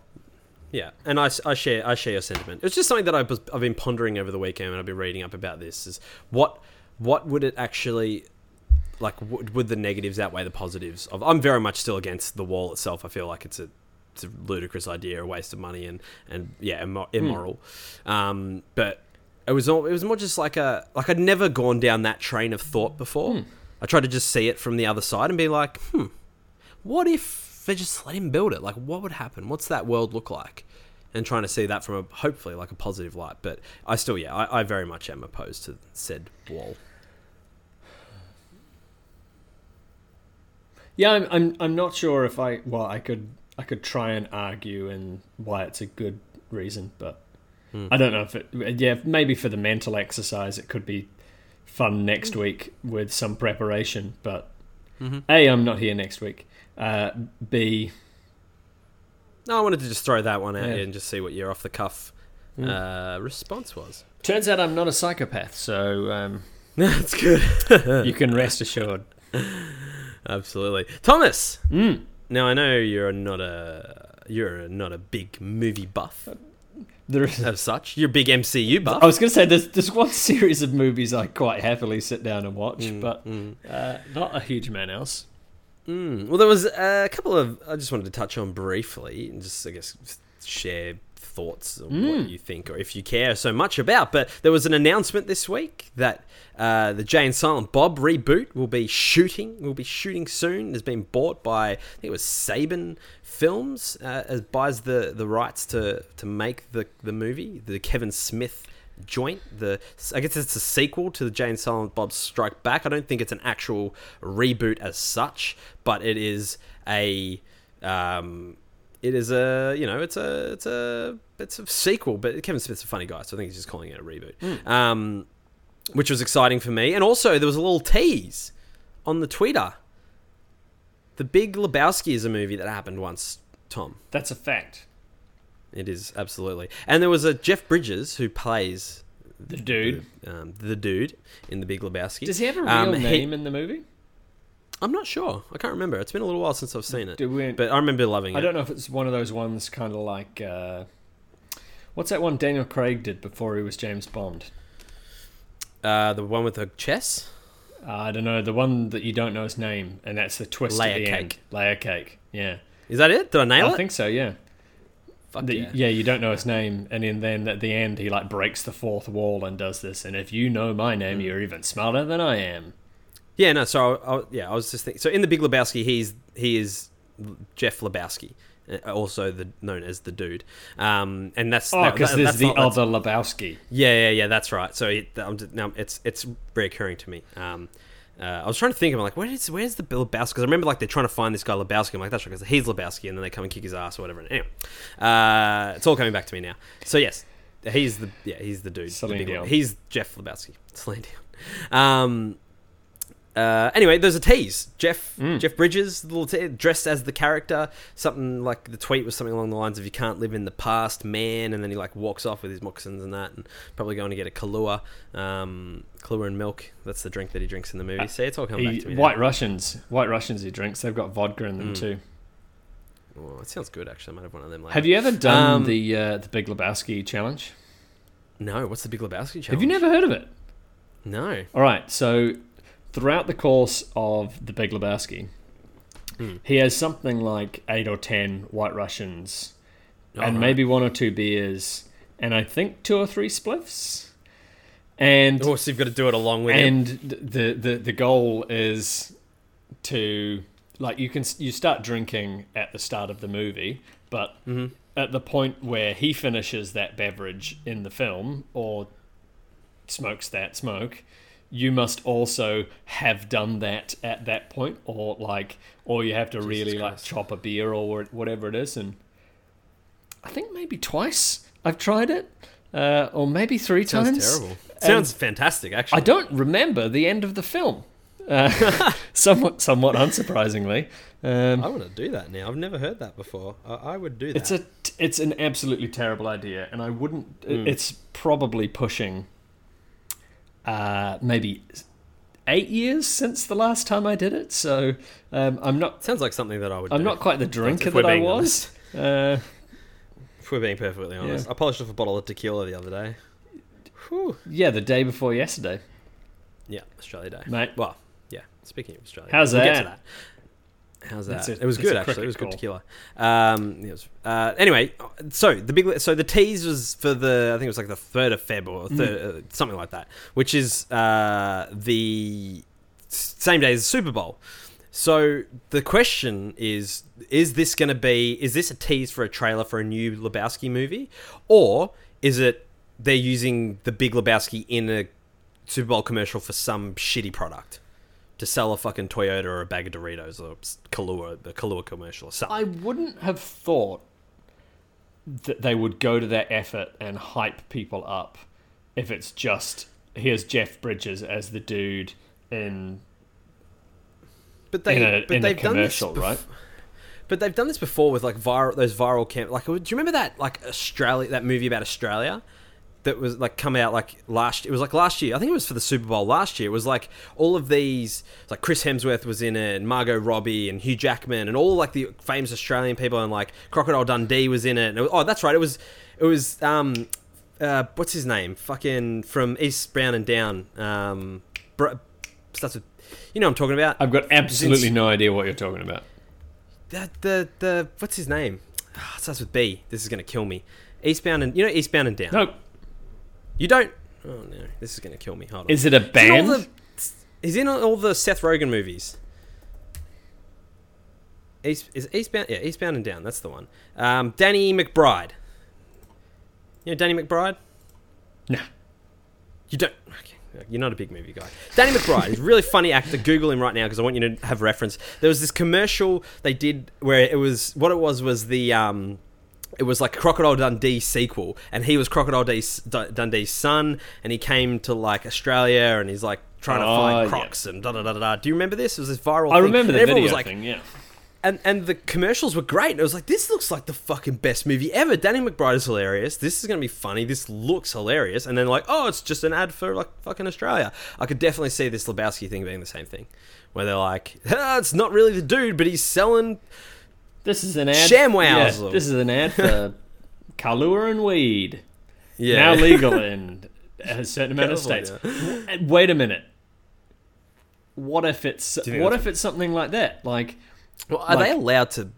Yeah, and I, I share I share your sentiment. It's just something that I've, I've been pondering over the weekend, and I've been reading up about this. Is what what would it actually like? Would, would the negatives outweigh the positives? Of I'm very much still against the wall itself. I feel like it's a it's a ludicrous idea, a waste of money, and and yeah, immo- immoral. Um, but it was all it was more just like a like I'd never gone down that train of thought before. I tried to just see it from the other side and be like, hmm, what if they just let him build it? Like, what would happen? What's that world look like? And trying to see that from a hopefully like a positive light. But I still, yeah, I, I very much am opposed to said wall. Yeah, I'm, I'm I'm not sure if I well I could I could try and argue and why it's a good reason, but Hmm. I don't know if it yeah maybe for the mental exercise it could be fun next week with some preparation. But Mhm. a I'm not here next week. Uh, B No, I wanted to just throw that one at Yeah. you and just see what your off the cuff Mm. uh, response was. turns out I'm not a psychopath, so um, That's good. you can rest assured. Absolutely, Thomas. Mm. Now I know you're not a you're not a big movie buff There is as such. You're a big MCU buff. I was going to say there's there's one series of movies I quite happily sit down and watch, Mm, but mm. uh, not a huge man else. Mm. Well, there was a couple of I just wanted to touch on briefly and just I guess share thoughts on Mm. what you think or if you care so much about. But there was an announcement this week that uh, the Jay and Silent Bob reboot will be shooting. Will be shooting soon. It's been bought by I think it was Saban Films uh, as buys the the rights to to make the the movie. The Kevin Smith joint. The I guess it's a sequel to the Jay and Silent Bob Strike Back. I don't think it's an actual reboot as such, but it is a um, it is a you know it's a it's a it's a sequel. But Kevin Smith's a funny guy, so I think he's just calling it a reboot. Um, which was exciting for me, and also there was a little tease on the Twitter. The Big Lebowski is a movie that happened once, Tom. That's a fact. It is absolutely. And there was a Jeff Bridges who plays The dude. um, the dude in the Big Lebowski. Does he have a real Um, he- name in the movie? I'm not sure. I can't remember. It's been a little while since I've seen it, Do we, but I remember loving it. I don't know if it's one of those ones kind of like. Uh, what's that one Daniel Craig did before he was James Bond? Uh, the one with the chess. Uh, I don't know. The one that you don't know his name, and that's the twist Layer at the cake. end. Layer cake. Yeah. Is that it? Did I nail I it? I think so, yeah. Fuck The- yeah. yeah, you don't know his name, and then, then at the end he like breaks the fourth wall and does this. And if you know my name, Mm. you're even smarter than I am. Yeah, no. So, I, I- yeah, I was just thinking. So, in the Big Lebowski, he's he is Jeff Lebowski, uh, also the known as the Dude. Um, and that's Oh, because that- there's the not- other Lebowski. Yeah, yeah, yeah. That's right. So it, I'm just, now it's it's reoccurring to me. Um, uh, I was trying to think. I'm like, where is where's the Lebowski? Because I remember like they're trying to find this guy Lebowski. I'm like, that's right, because he's Lebowski, and then they come and kick his ass or whatever. Anyway, uh, it's all coming back to me now. So yes, he's the yeah he's the dude. the Celine big one. He's Jeff Lebowski. Celine Dion. Um, uh, anyway, there's a tease. Jeff Mm. Jeff Bridges, little te- dressed as the character. Something like the tweet was something along the lines of "You can't live in the past, man." And then he like walks off with his moccasins and that, and probably going to get a Kahlua, um, Kahlua and milk. That's the drink that he drinks in the movie. Uh, See, it's all coming He- back to me. now. White Russians, White Russians he drinks. They've got vodka in them Mm. too. Oh, it sounds good. Actually, I might have one of them. Later. Have you ever done Um, the uh, the Big Lebowski challenge? No. What's the Big Lebowski challenge? Have you never heard of it? No. All right, so throughout the course of the Big Lebowski, Hmm. he has something like eight or ten White Russians, and Alright. maybe one or two beers, and I think two or three spliffs. And of course, you've got to do it along with him. and the, the the goal is to like you can you start drinking at the start of the movie, but hmm at the point where he finishes that beverage in the film or smokes that smoke, you must also have done that at that point, or like, or you have to Jesus really like chop a beer or whatever it is. And I think maybe twice I've tried it, uh, or maybe three Sounds times. terrible. Sounds fantastic. Actually, I don't remember the end of the film. Uh, somewhat, somewhat unsurprisingly. Um, I want to do that now. I've never heard that before. I, I would do that. It's a it's an absolutely terrible idea, and I wouldn't. Mm. It's probably pushing, uh, maybe eight years since the last time I did it. So um, I'm not. Sounds like something that I would. I'm do, not quite the drinker that I was. Uh, If we're being perfectly honest, Yeah. I polished off a bottle of tequila the other day. Whew. yeah, the day before yesterday, Yeah, Australia Day. mate. Well, yeah. Speaking of Australia, How's we'll Get to that? How's that? A- it was good actually. It was good call. tequila. Um, it was, uh, anyway, so the big so the tease was for the I think it was like the third of Feb or Mm. uh, something like that, which is uh, the same day as the Super Bowl. So the question is: Is this going to be? Is this a tease for a trailer for a new Lebowski movie, or is it they're using the Big Lebowski in a Super Bowl commercial for some shitty product to sell a fucking Toyota or a bag of Doritos or Kahlua, the Kahlua commercial or something? I wouldn't have thought that they would go to that effort and hype people up if it's just here's Jeff Bridges as the dude in but they, in a, but in they've done this commercial, bef- right? But they've done this before with like viral those viral camp. Like, do you remember that like Australia that movie about Australia? That was like come out like last. It was like last year. I think it was for the Super Bowl last year. It was like all of these. Like Chris Hemsworth was in it, and Margot Robbie, and Hugh Jackman, and all like the famous Australian people, and like Crocodile Dundee was in it. And it was, oh, that's right. It was. It was. Um, uh, what's his name? Fucking from Eastbound and Down. Um, starts with. You know what I'm talking about. I've got absolutely no idea what you're talking about. the the the what's his name? It starts with B. This is gonna kill me. Eastbound and you know Eastbound and Down. No, You don't. Oh no, this is gonna kill me. Hold on. is it a He's in all band? the- He's in all the Seth Rogen movies. East is Eastbound. Yeah, Eastbound and Down. That's the one. Um, Danny McBride. You know Danny McBride? Nah. You don't. Okay. You're not a big movie guy. Danny McBride. He's a really funny actor. Google him right now because I want you to have reference. There was this commercial they did where it was what it was was the um, it was like Crocodile Dundee sequel, and he was Crocodile D- Dundee's son, and he came to like Australia, and he's like trying to fight yeah. crocs and da da da da. Do you remember this? It was this viral. I thing. remember And the everyone video was like, thing. Yeah. and and the commercials were great. And it was like, this looks like the fucking best movie ever. Danny McBride is hilarious. This is gonna be funny. This looks hilarious. And then like, oh, it's just an ad for like fucking Australia. I could definitely see this Lebowski thing being the same thing, where they're like, ah, it's not really the dude, but he's selling. This is an ad. ShamWows. Yeah, this is an ad for Kahlua and weed. Yeah, Now legal in a certain amount of states. Wait a minute. What if it's what if it's something like that? Like Well, are Like- they allowed to?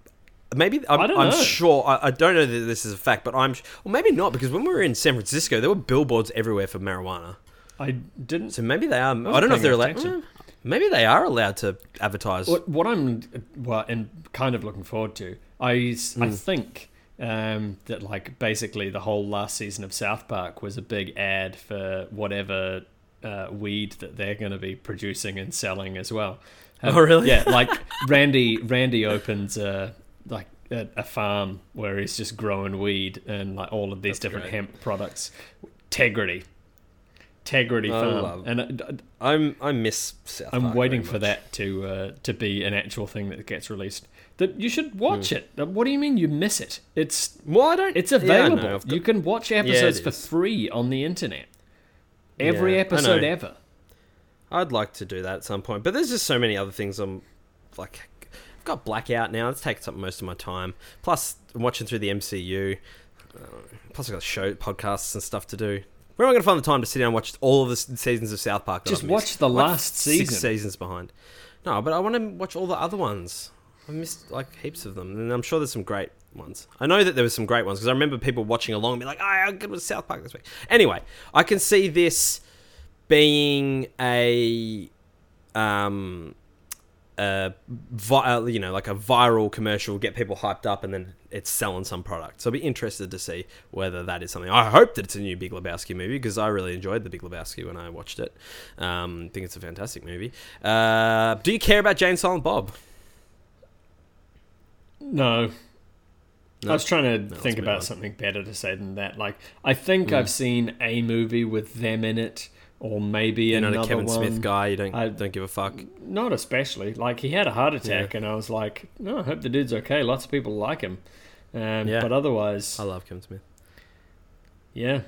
Maybe I'm, I don't I'm know. sure. I, I don't know that this is a fact, but I'm. Well, maybe not because when we were in San Francisco, there were billboards everywhere for marijuana. I didn't So maybe they are. I, don't know if they're allowed. Mm, Maybe they are allowed to advertise. What, what I'm well, and kind of looking forward to, I Hmm. I think um, that like basically the whole last season of South Park was a big ad for whatever uh, weed that they're going to be producing and selling as well. Um, Oh, really? Yeah, like Randy. Randy opens a like a, a farm where he's just growing weed and like all of these That's different great. hemp products. Tegridy. Tegridy I Farm, love- and uh, I'm. I miss South. I'm Park waiting for that to uh, to be an actual thing that gets released. That you should watch Hmm. it. Uh, What do you mean you miss it? It's Well, I don't. it's yeah, I available. I've got- you can watch episodes for free on the internet. Every Yeah, episode ever. I'd like to do that at some point, but there's just so many other things. I'm like, I've got blackout now. It's taking up most of my time. Plus, I'm watching through the MCU. Uh, plus, I've got show podcasts and stuff to do. Where am I going to find the time to sit down and watch all of the seasons of South Park? Just watch the like last Six season. seasons behind. No, but I want to watch all the other ones. I've missed like heaps of them, and I'm sure there's some great ones. I know that there were some great ones because I remember people watching along and be like, "Oh, I'm good with South Park this week." Anyway, I can see this being a um uh, vi- uh, you know like a viral commercial get people hyped up and then it's selling some product so i'll be interested to see whether that is something i hope that it's a new big lebowski movie because i really enjoyed the big lebowski when i watched it um, think it's a fantastic movie uh, do you care about jay and silent bob No. No? I was trying to let's think about on. something better to say than that. Like I think Hmm. I've seen a movie with them in it, or maybe you're not another a kevin one. smith guy you don't I- don't give a fuck. Not especially. Like he had a heart attack, and I was like, "No, I hope the dude's okay." Lots of people like him, um, Yeah. but otherwise, i love kevin smith. Yeah,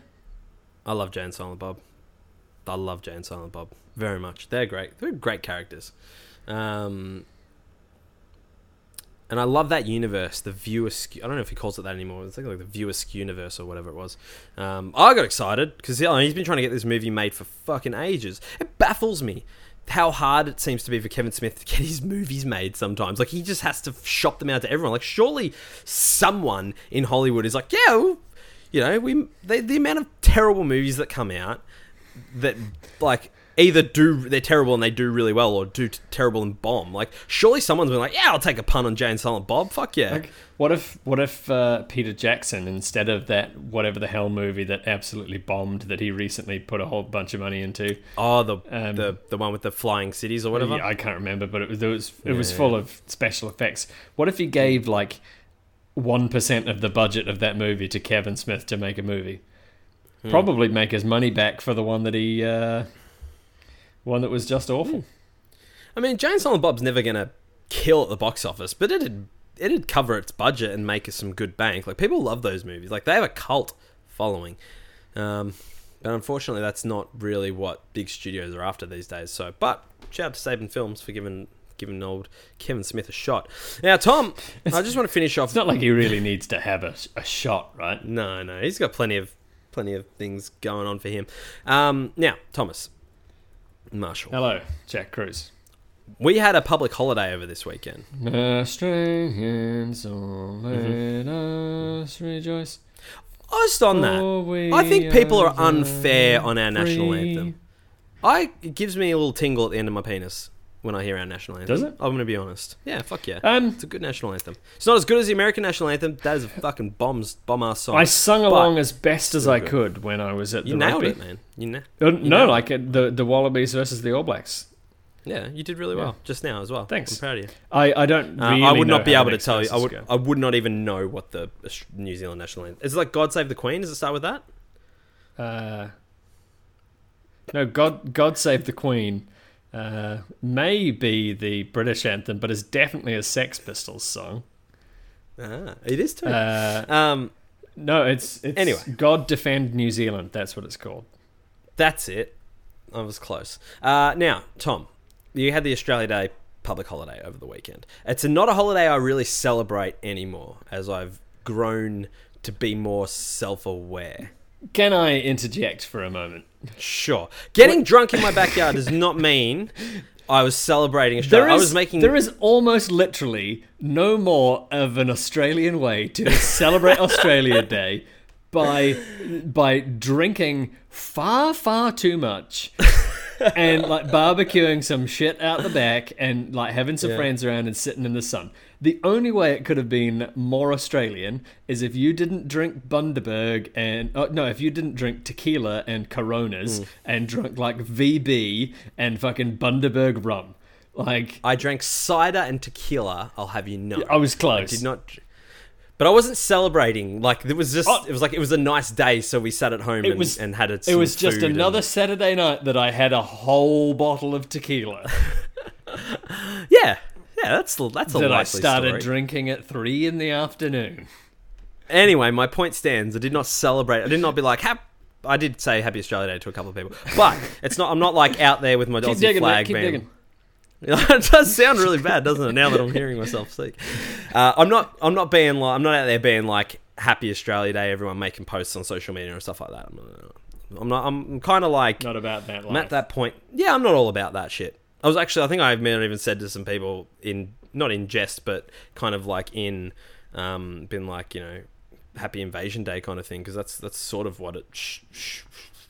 i love jay and silent bob. I love jay and silent bob very much. They're great. They're great characters. Um, and I love that universe, the viewer. I don't know if he calls it that anymore. It's like, the viewer universe or whatever it was. Um, I got excited because he's been trying to get this movie made for fucking ages. It baffles me how hard it seems to be for Kevin Smith to get his movies made. Sometimes, like he just has to shop them out to everyone. Like surely someone in Hollywood is like, yeah, well, you know, we the amount of terrible movies that come out that like either do they're terrible and they do really well or do t- terrible and bomb. Like surely someone's been like, yeah, I'll take a pun on Jay and Silent Bob. Fuck yeah. Like, what if what if uh, Peter Jackson instead of that whatever the hell movie that absolutely bombed that he recently put a whole bunch of money into? oh, the Um, the the one with the flying cities or whatever. Yeah, I can't remember, but it was it was, it was Yeah. full of special effects. What if he gave like one percent of the budget of that movie to Kevin Smith to make a movie? Hmm. Probably make his money back for the one that he uh, one that was just awful. I mean, Jay and Silent Bob's never gonna kill at the box office, but it'd it'd cover its budget and make us some good bank. Like people love those movies. Like they have a cult following. Um, but unfortunately, that's not really what big studios are after these days. So, but shout out to Saban Films for giving giving old Kevin Smith a shot. Now, Tom, I just want to finish off. It's not like he really needs to have a, a shot, right? No, no, he's got plenty of plenty of things going on for him. Um, now, Thomas Marshall, Hello, Jack Cruz. we had a public holiday over this weekend. Australians, all Mm-hmm. let us rejoice. Just on that, I think people are are unfair on our national anthem. I it gives me a little tingle at the end of my penis when I hear our national anthem. Does it? I'm going to be honest. Yeah, fuck yeah. Um, It's a good national anthem. It's not as good as the American national anthem. That is a fucking bombs bomb ass song. I sung along as best as I good. could when I was at you the nailed rugby. it, man. You na- Uh, You no, like uh, the the Wallabies versus the All Blacks. Yeah, you did really well just now as well. Thanks. I'm proud of you. I, I don't. Uh, I would not be able to tell you. I would. go. I would not even know what the New Zealand national anthem is. It like "God Save the Queen." Does it start with that? Uh, no, God, God Save the Queen uh, may be the British anthem, but it's definitely a Sex Pistols song. Ah, it is too. Uh, um, no, it's, it's Anyway. God Defend New Zealand. That's what it's called. that's it. I was close. Uh, now, Tom, you had the Australia Day public holiday over the weekend. It's not a holiday I really celebrate anymore, as I've grown to be more self-aware. Can I interject for a moment? Sure, getting drunk in my backyard does not mean I was celebrating Australia. There is, I was making there is almost literally no more of an Australian way to celebrate Australia Day by by drinking far far too much and like barbecuing some shit out the back and like having some Yeah. friends around and sitting in the sun. The only way it could have been more Australian is if you didn't drink Bundaberg and oh, no, if you didn't drink tequila and Coronas Hmm. and drunk like VB and fucking Bundaberg rum. Like I drank cider and tequila. I'll have you know. I was close. did not. But I wasn't celebrating. Like it was just. Oh. it was like it was a nice day, so we sat at home It and, was- and had it. It was just another Saturday night that I had a whole bottle of tequila yeah, yeah. That's that's a that I started story. drinking at three in the afternoon. Anyway, my point stands. I did not celebrate. I did not be like hap. I did say Happy Australia Day to a couple of people, but it's not. I'm not like out there with my Aussie digging, flag. Digging. it does sound really bad, doesn't it? Now that I'm hearing myself speak, uh, I'm not. I'm not being like. I'm not out there being like Happy Australia Day. Everyone making posts on social media and stuff like that. I'm not. I'm, not, I'm kind of like. Not about that. I'm at that point. Yeah, I'm not all about that shit. I was actually. I think I may have even said to some people in not in jest, but kind of like in, um, been like you know, Happy Invasion Day kind of thing because that's that's sort of what it sh- sh-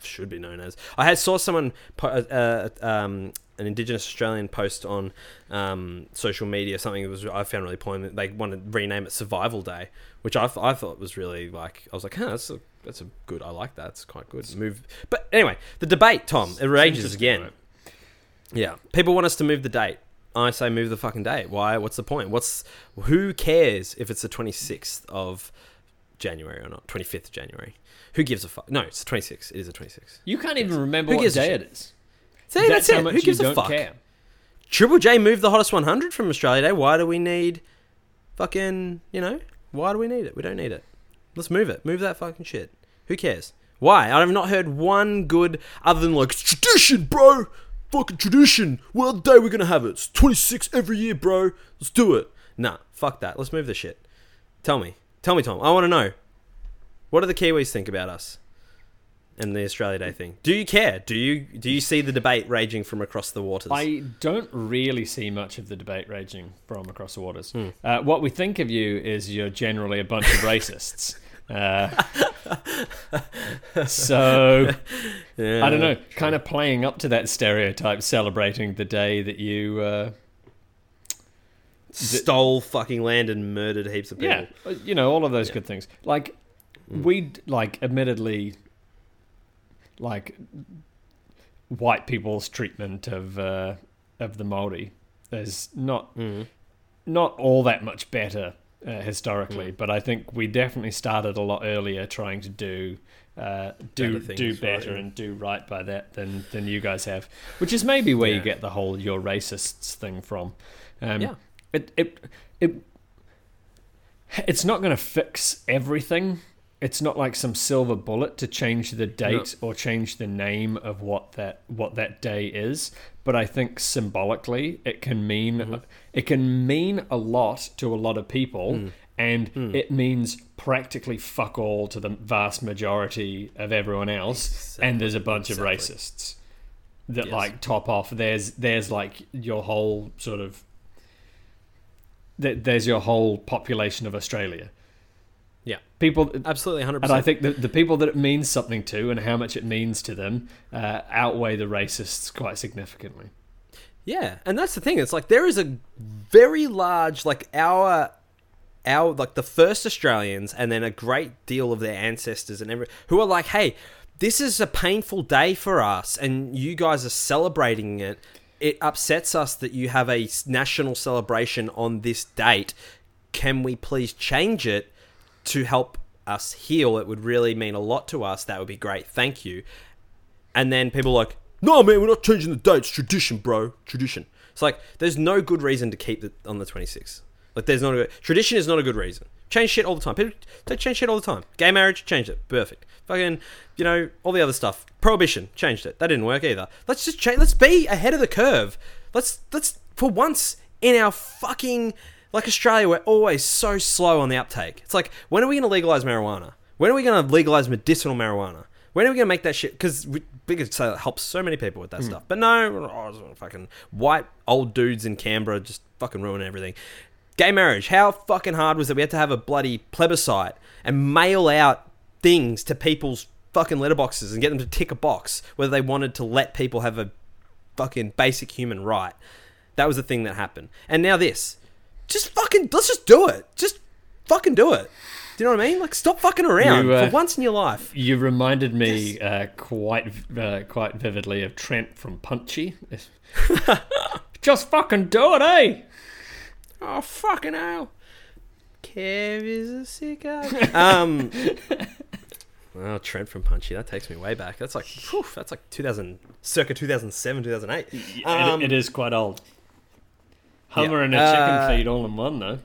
should be known as. I had saw someone po- uh, uh, um, an Indigenous Australian post on um, social media something that was I found really poignant. They wanted to rename it Survival Day, which I, th- I thought was really like I was like, huh, that's a that's a good. I like that. It's quite good. Move, but anyway, the debate, Tom, it rages again. right? Yeah, people want us to move the date. I say move the fucking date. Why? What's the point? What's who cares if it's the twenty sixth of January or not? Twenty fifth January. Who gives a fuck? No, it's the twenty sixth. It is the twenty sixth. You can't even remember Who what day it is. See, That's that's, it. Who gives a fuck? care. Triple J moved the hottest one hundred from Australia Day. Why do we need fucking? You know, why do we need it? We don't need it. Let's move it. Move that fucking shit. Who cares? Why? I've not heard one good other than like it's tradition, bro. Fucking tradition. What day we're gonna have it? It's 26 every year, bro. Let's do it. Nah, fuck that. Let's move the shit. Tell me. Tell me, Tom. I want to know. What do the Kiwis think about us and the Australia Day thing? Do you care? Do you do you see the debate raging from across the waters? I don't really see much of the debate raging from across the waters. Hmm. Uh, what we think of you is you're generally a bunch of racists. Uh, so Yeah. I don't know, kind of playing up to that stereotype, celebrating the day that you, uh, Stole fucking land and murdered heaps of people. yeah, you know, all of those good things. Like Mm. we, like, admittedly, like white people's treatment of uh, of the Maori is not Mm. not all that much better uh, historically, Mm. but I think we definitely started a lot earlier trying to do uh, do Better do better right, yeah. and do right by that than than you guys have, which is maybe where you get the whole "you're racists" thing from. Um, Yeah. it it it it's not going to fix everything. It's not like some silver bullet to change the date or change the name of what that what that day is. But I think symbolically, it can mean Mm-hmm. it can mean a lot to a lot of people, Mm. and it means practically fuck all to the vast majority of everyone else. and there's a bunch of racists that Yes. like top off. There's there's like your whole sort of there's your whole population of Australia. People, Absolutely, 100%. and I think that the people that it means something to and how much it means to them uh, outweigh the racists quite significantly. Yeah, and that's the thing. It's like there is a very large like our our like the first Australians and then a great deal of their ancestors and every who are like, "Hey, this is a painful day for us and you guys are celebrating it it upsets us that you have a national celebration on this date. Can we please change it to help us heal? It would really mean a lot to us. That would be great. Thank you. And then people like, no, man, we're not changing the date. It's tradition, bro. Tradition. It's like, there's no good reason to keep it on the 26th. Like, there's not a good, tradition is not a good reason. Change shit all the time. People they change shit all the time. Gay marriage, changed it. Perfect. Fucking, you know, all the other stuff. Prohibition, changed it. That didn't work either. Let's just change. Let's be ahead of the curve. Let's, let's, for once in our fucking, like Australia, we're always so slow on the uptake. It's like, when are we going to legalize marijuana? When are we going to legalize medicinal marijuana? When are we gonna make that shit? Because we, could say it helps so many people with that hmm. stuff. But no, oh, fucking white old dudes in Canberra just fucking ruin everything. Gay marriage. How fucking hard was it? We had to have a bloody plebiscite and mail out things to people's fucking letterboxes and get them to tick a box whether they wanted to let people have a fucking basic human right. That was the thing that happened. And now this. Just fucking let's just do it. Just fucking do it. Do you know what I mean? Like stop fucking around You, uh, for once in your life. You reminded me uh, quite uh, quite vividly of Trent from Punchy. Just fucking do it, eh? Oh fucking hell! Kev is a sicko. um, well, Trent from Punchy. That takes me way back. That's like, whew, that's like 2000, circa 2007, 2008. Um, it, it is quite old. Hummer Yeah. and a chicken Uh, feed all in one, though.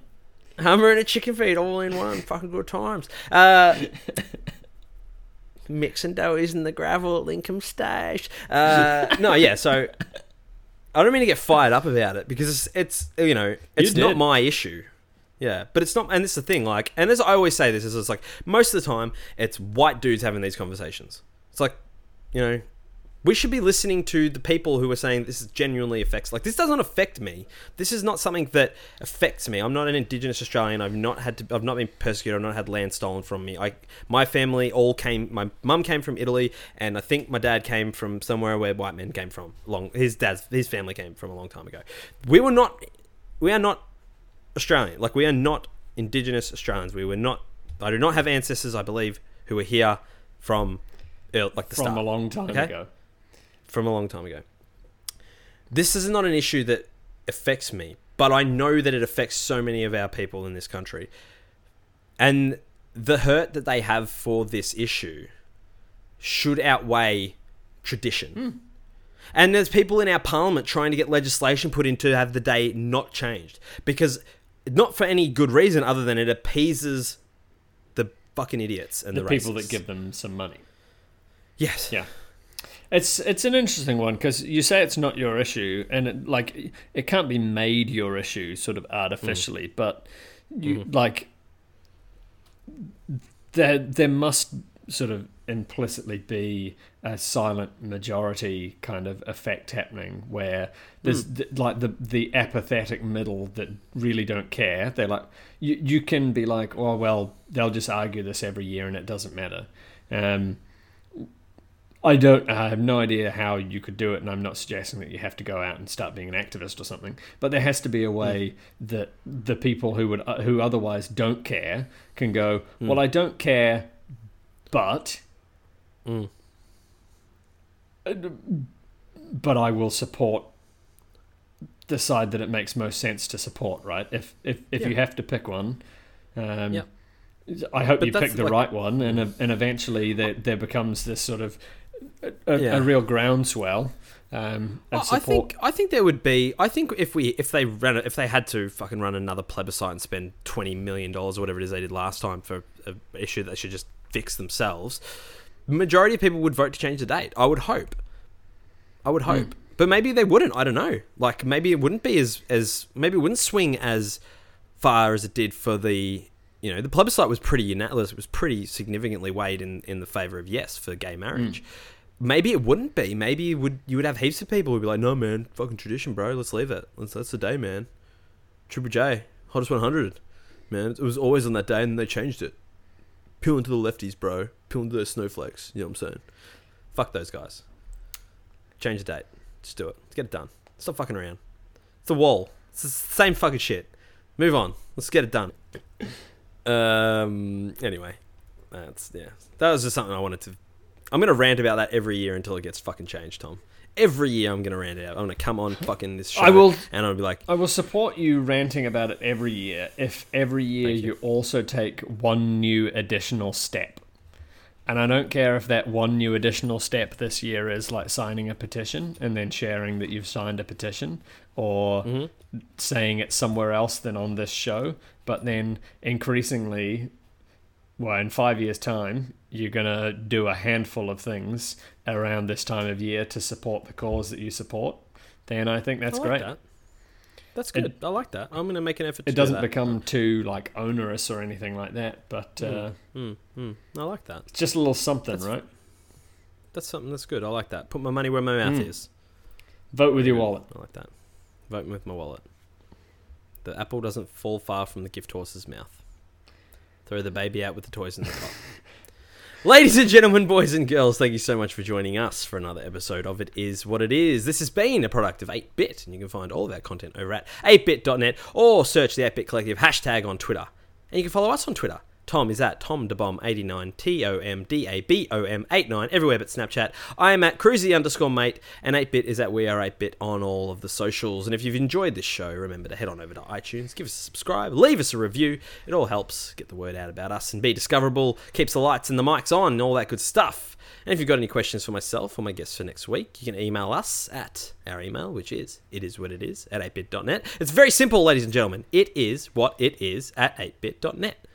Hummer and a chicken feed all in one. Fucking good times. Uh, mixing doughs in the gravel at Lincoln Stage. Uh, no, yeah. So I don't mean to get fired up about it because it's, it's you know it's You not my issue. Yeah, but it's not, and it's the thing. Like, and as I always say, this is it's like most of the time it's white dudes having these conversations. It's like, you know, we should be listening to the people who are saying this genuinely affects. Like, this doesn't affect me. This is not something that affects me. I'm not an Indigenous Australian. I've not had to. I've not been persecuted. I've not had land stolen from me. I, my family all came. My mum came from Italy, and I think my dad came from somewhere where white men came from. Long, his dad's, his family came from a long time ago. We were not. We are not Australian. Like we are not Indigenous Australians. We were not. I do not have ancestors. I believe who were here from, like the From start a long time Okay. ago. From a long time ago. This is not an issue that affects me, but I know that it affects so many of our people in this country. And the hurt that they have for this issue should outweigh tradition. Hmm. And there's people in our parliament trying to get legislation put in to have the day not changed because not for any good reason other than it appeases the fucking idiots and The the, people that give them some money. yes Yeah. It's it's an interesting one because you say it's not your issue, and it, like it can't be made your issue sort of artificially, Mm. but you like there there must sort of implicitly be a silent majority kind of effect happening where there's Hmm. th- like the the apathetic middle that really don't care. They're like you you can be like, oh well, they'll just argue this every year and it doesn't matter. Um, I don't. I have no idea how you could do it, and I'm not suggesting that you have to go out and start being an activist or something. But there has to be a way that the people who would uh, who otherwise don't care can go. Well, I don't care, but Mm. but I will support the side that it makes most sense to support. Right? If if if you have to pick one. Um, Yeah. I hope But you pick the like- right one, and and eventually there there becomes this sort of a, Yeah. a real groundswell. Um, I- I think I think there would be. I think if we if they ran if they had to fucking run another plebiscite and spend twenty million dollars or whatever it is they did last time for an issue that they should just fix themselves, the majority of people would vote to change the date. I would hope. I would hope, but maybe they wouldn't. I don't know. Like maybe it wouldn't be as as maybe it wouldn't swing as far as it did for the. You know, the plebiscite was pretty unanimous. It was pretty significantly weighed in, in the favor of yes for gay marriage maybe it wouldn't be. Maybe you would you would have heaps of people who'd be like, "No, man, fucking tradition, bro. Let's leave it. Let's, that's the day, man. Triple J, hottest one hundred, man. It was always on that day, and they changed it. Peel into the lefties, bro. Peel into those snowflakes. You know what I'm saying? Fuck those guys. Change the date. Just do it. Let's get it done. Stop fucking around. It's a wall. It's the same fucking shit. Move on. Let's get it done. Um. Anyway, that's yeah. That was just something I wanted to I'm gonna rant about that every year until it gets fucking changed, Tom. every year I'm gonna rant it out. I'm gonna come on fucking this show. I will- and I'll be like, I will support you ranting about it every year if every year you. you. also take one new additional step. And I don't care if that one new additional step this year is like signing a petition and then sharing that you've signed a petition or mm-hmm. saying it somewhere else than on this show. But then increasingly, well, in five years' time, you're going to do a handful of things around this time of year to support the cause that you support. Then I think that's I like great. That. That's good. I like that. I'm gonna make an effort. To it doesn't do become too like onerous or anything like that but uh, Mm, mm. I like that. it's just a little something That's- right That's something that's good. I like that. Put my money where my mouth Mm. is. vote with your Good. wallet I like that. Vote with my wallet. The apple doesn't fall far from the gift horse's mouth. Throw the baby out with the toys in the pot. Ladies and gentlemen, boys and girls, thank you so much for joining us for another episode of It Is What It Is. This has been a product of 8bit, and you can find all of our content over at 8bit.net or search the 8bit collective hashtag on Twitter. And you can follow us on Twitter. Tom is at Tom TomDabom89, T O M D A B O M 89, everywhere but Snapchat. I am at Cruzy underscore mate, and 8bit is at We Are 8bit on all of the socials. And if you've enjoyed this show, remember to head on over to iTunes, give us a subscribe, leave us a review. It all helps get the word out about us and be discoverable, keeps the lights and the mics on, and all that good stuff. And if you've got any questions for myself or my guests for next week, you can email us at our email, which is it is what it is at 8bit.net. It's very simple, ladies and gentlemen. It is what it is at 8bit.net.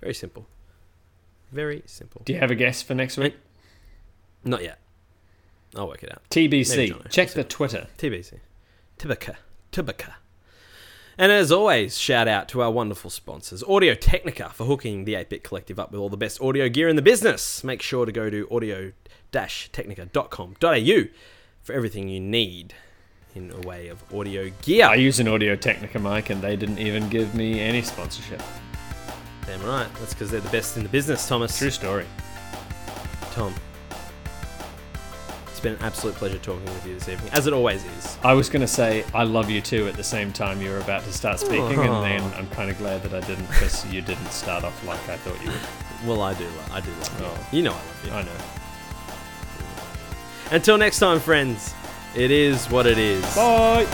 Very simple. Very simple. do you have a guess for next week Not yet. I'll work it out. Tbc check the twitter TBC. Tibaka. Tibaka. And as always, shout out to our wonderful sponsors, Audio Technica, for hooking the 8-Bit Collective up with all the best audio gear in the business. Make sure to go to audio-technica.com.au for everything you need in a way of audio gear. i use an audio technica mic and they didn't even give me any sponsorship Damn right. That's because they're the best in the business, Thomas. true story Tom. It's been an absolute pleasure talking with you this evening, as it always is. i was going to say i love you too at the same time you were about to start speaking Aw. and then i'm kind of glad that i didn't because you didn't start off like i thought you would Well, I do. I do love you. Oh. You know I love you. i know Until next time, friends. It is what it is. bye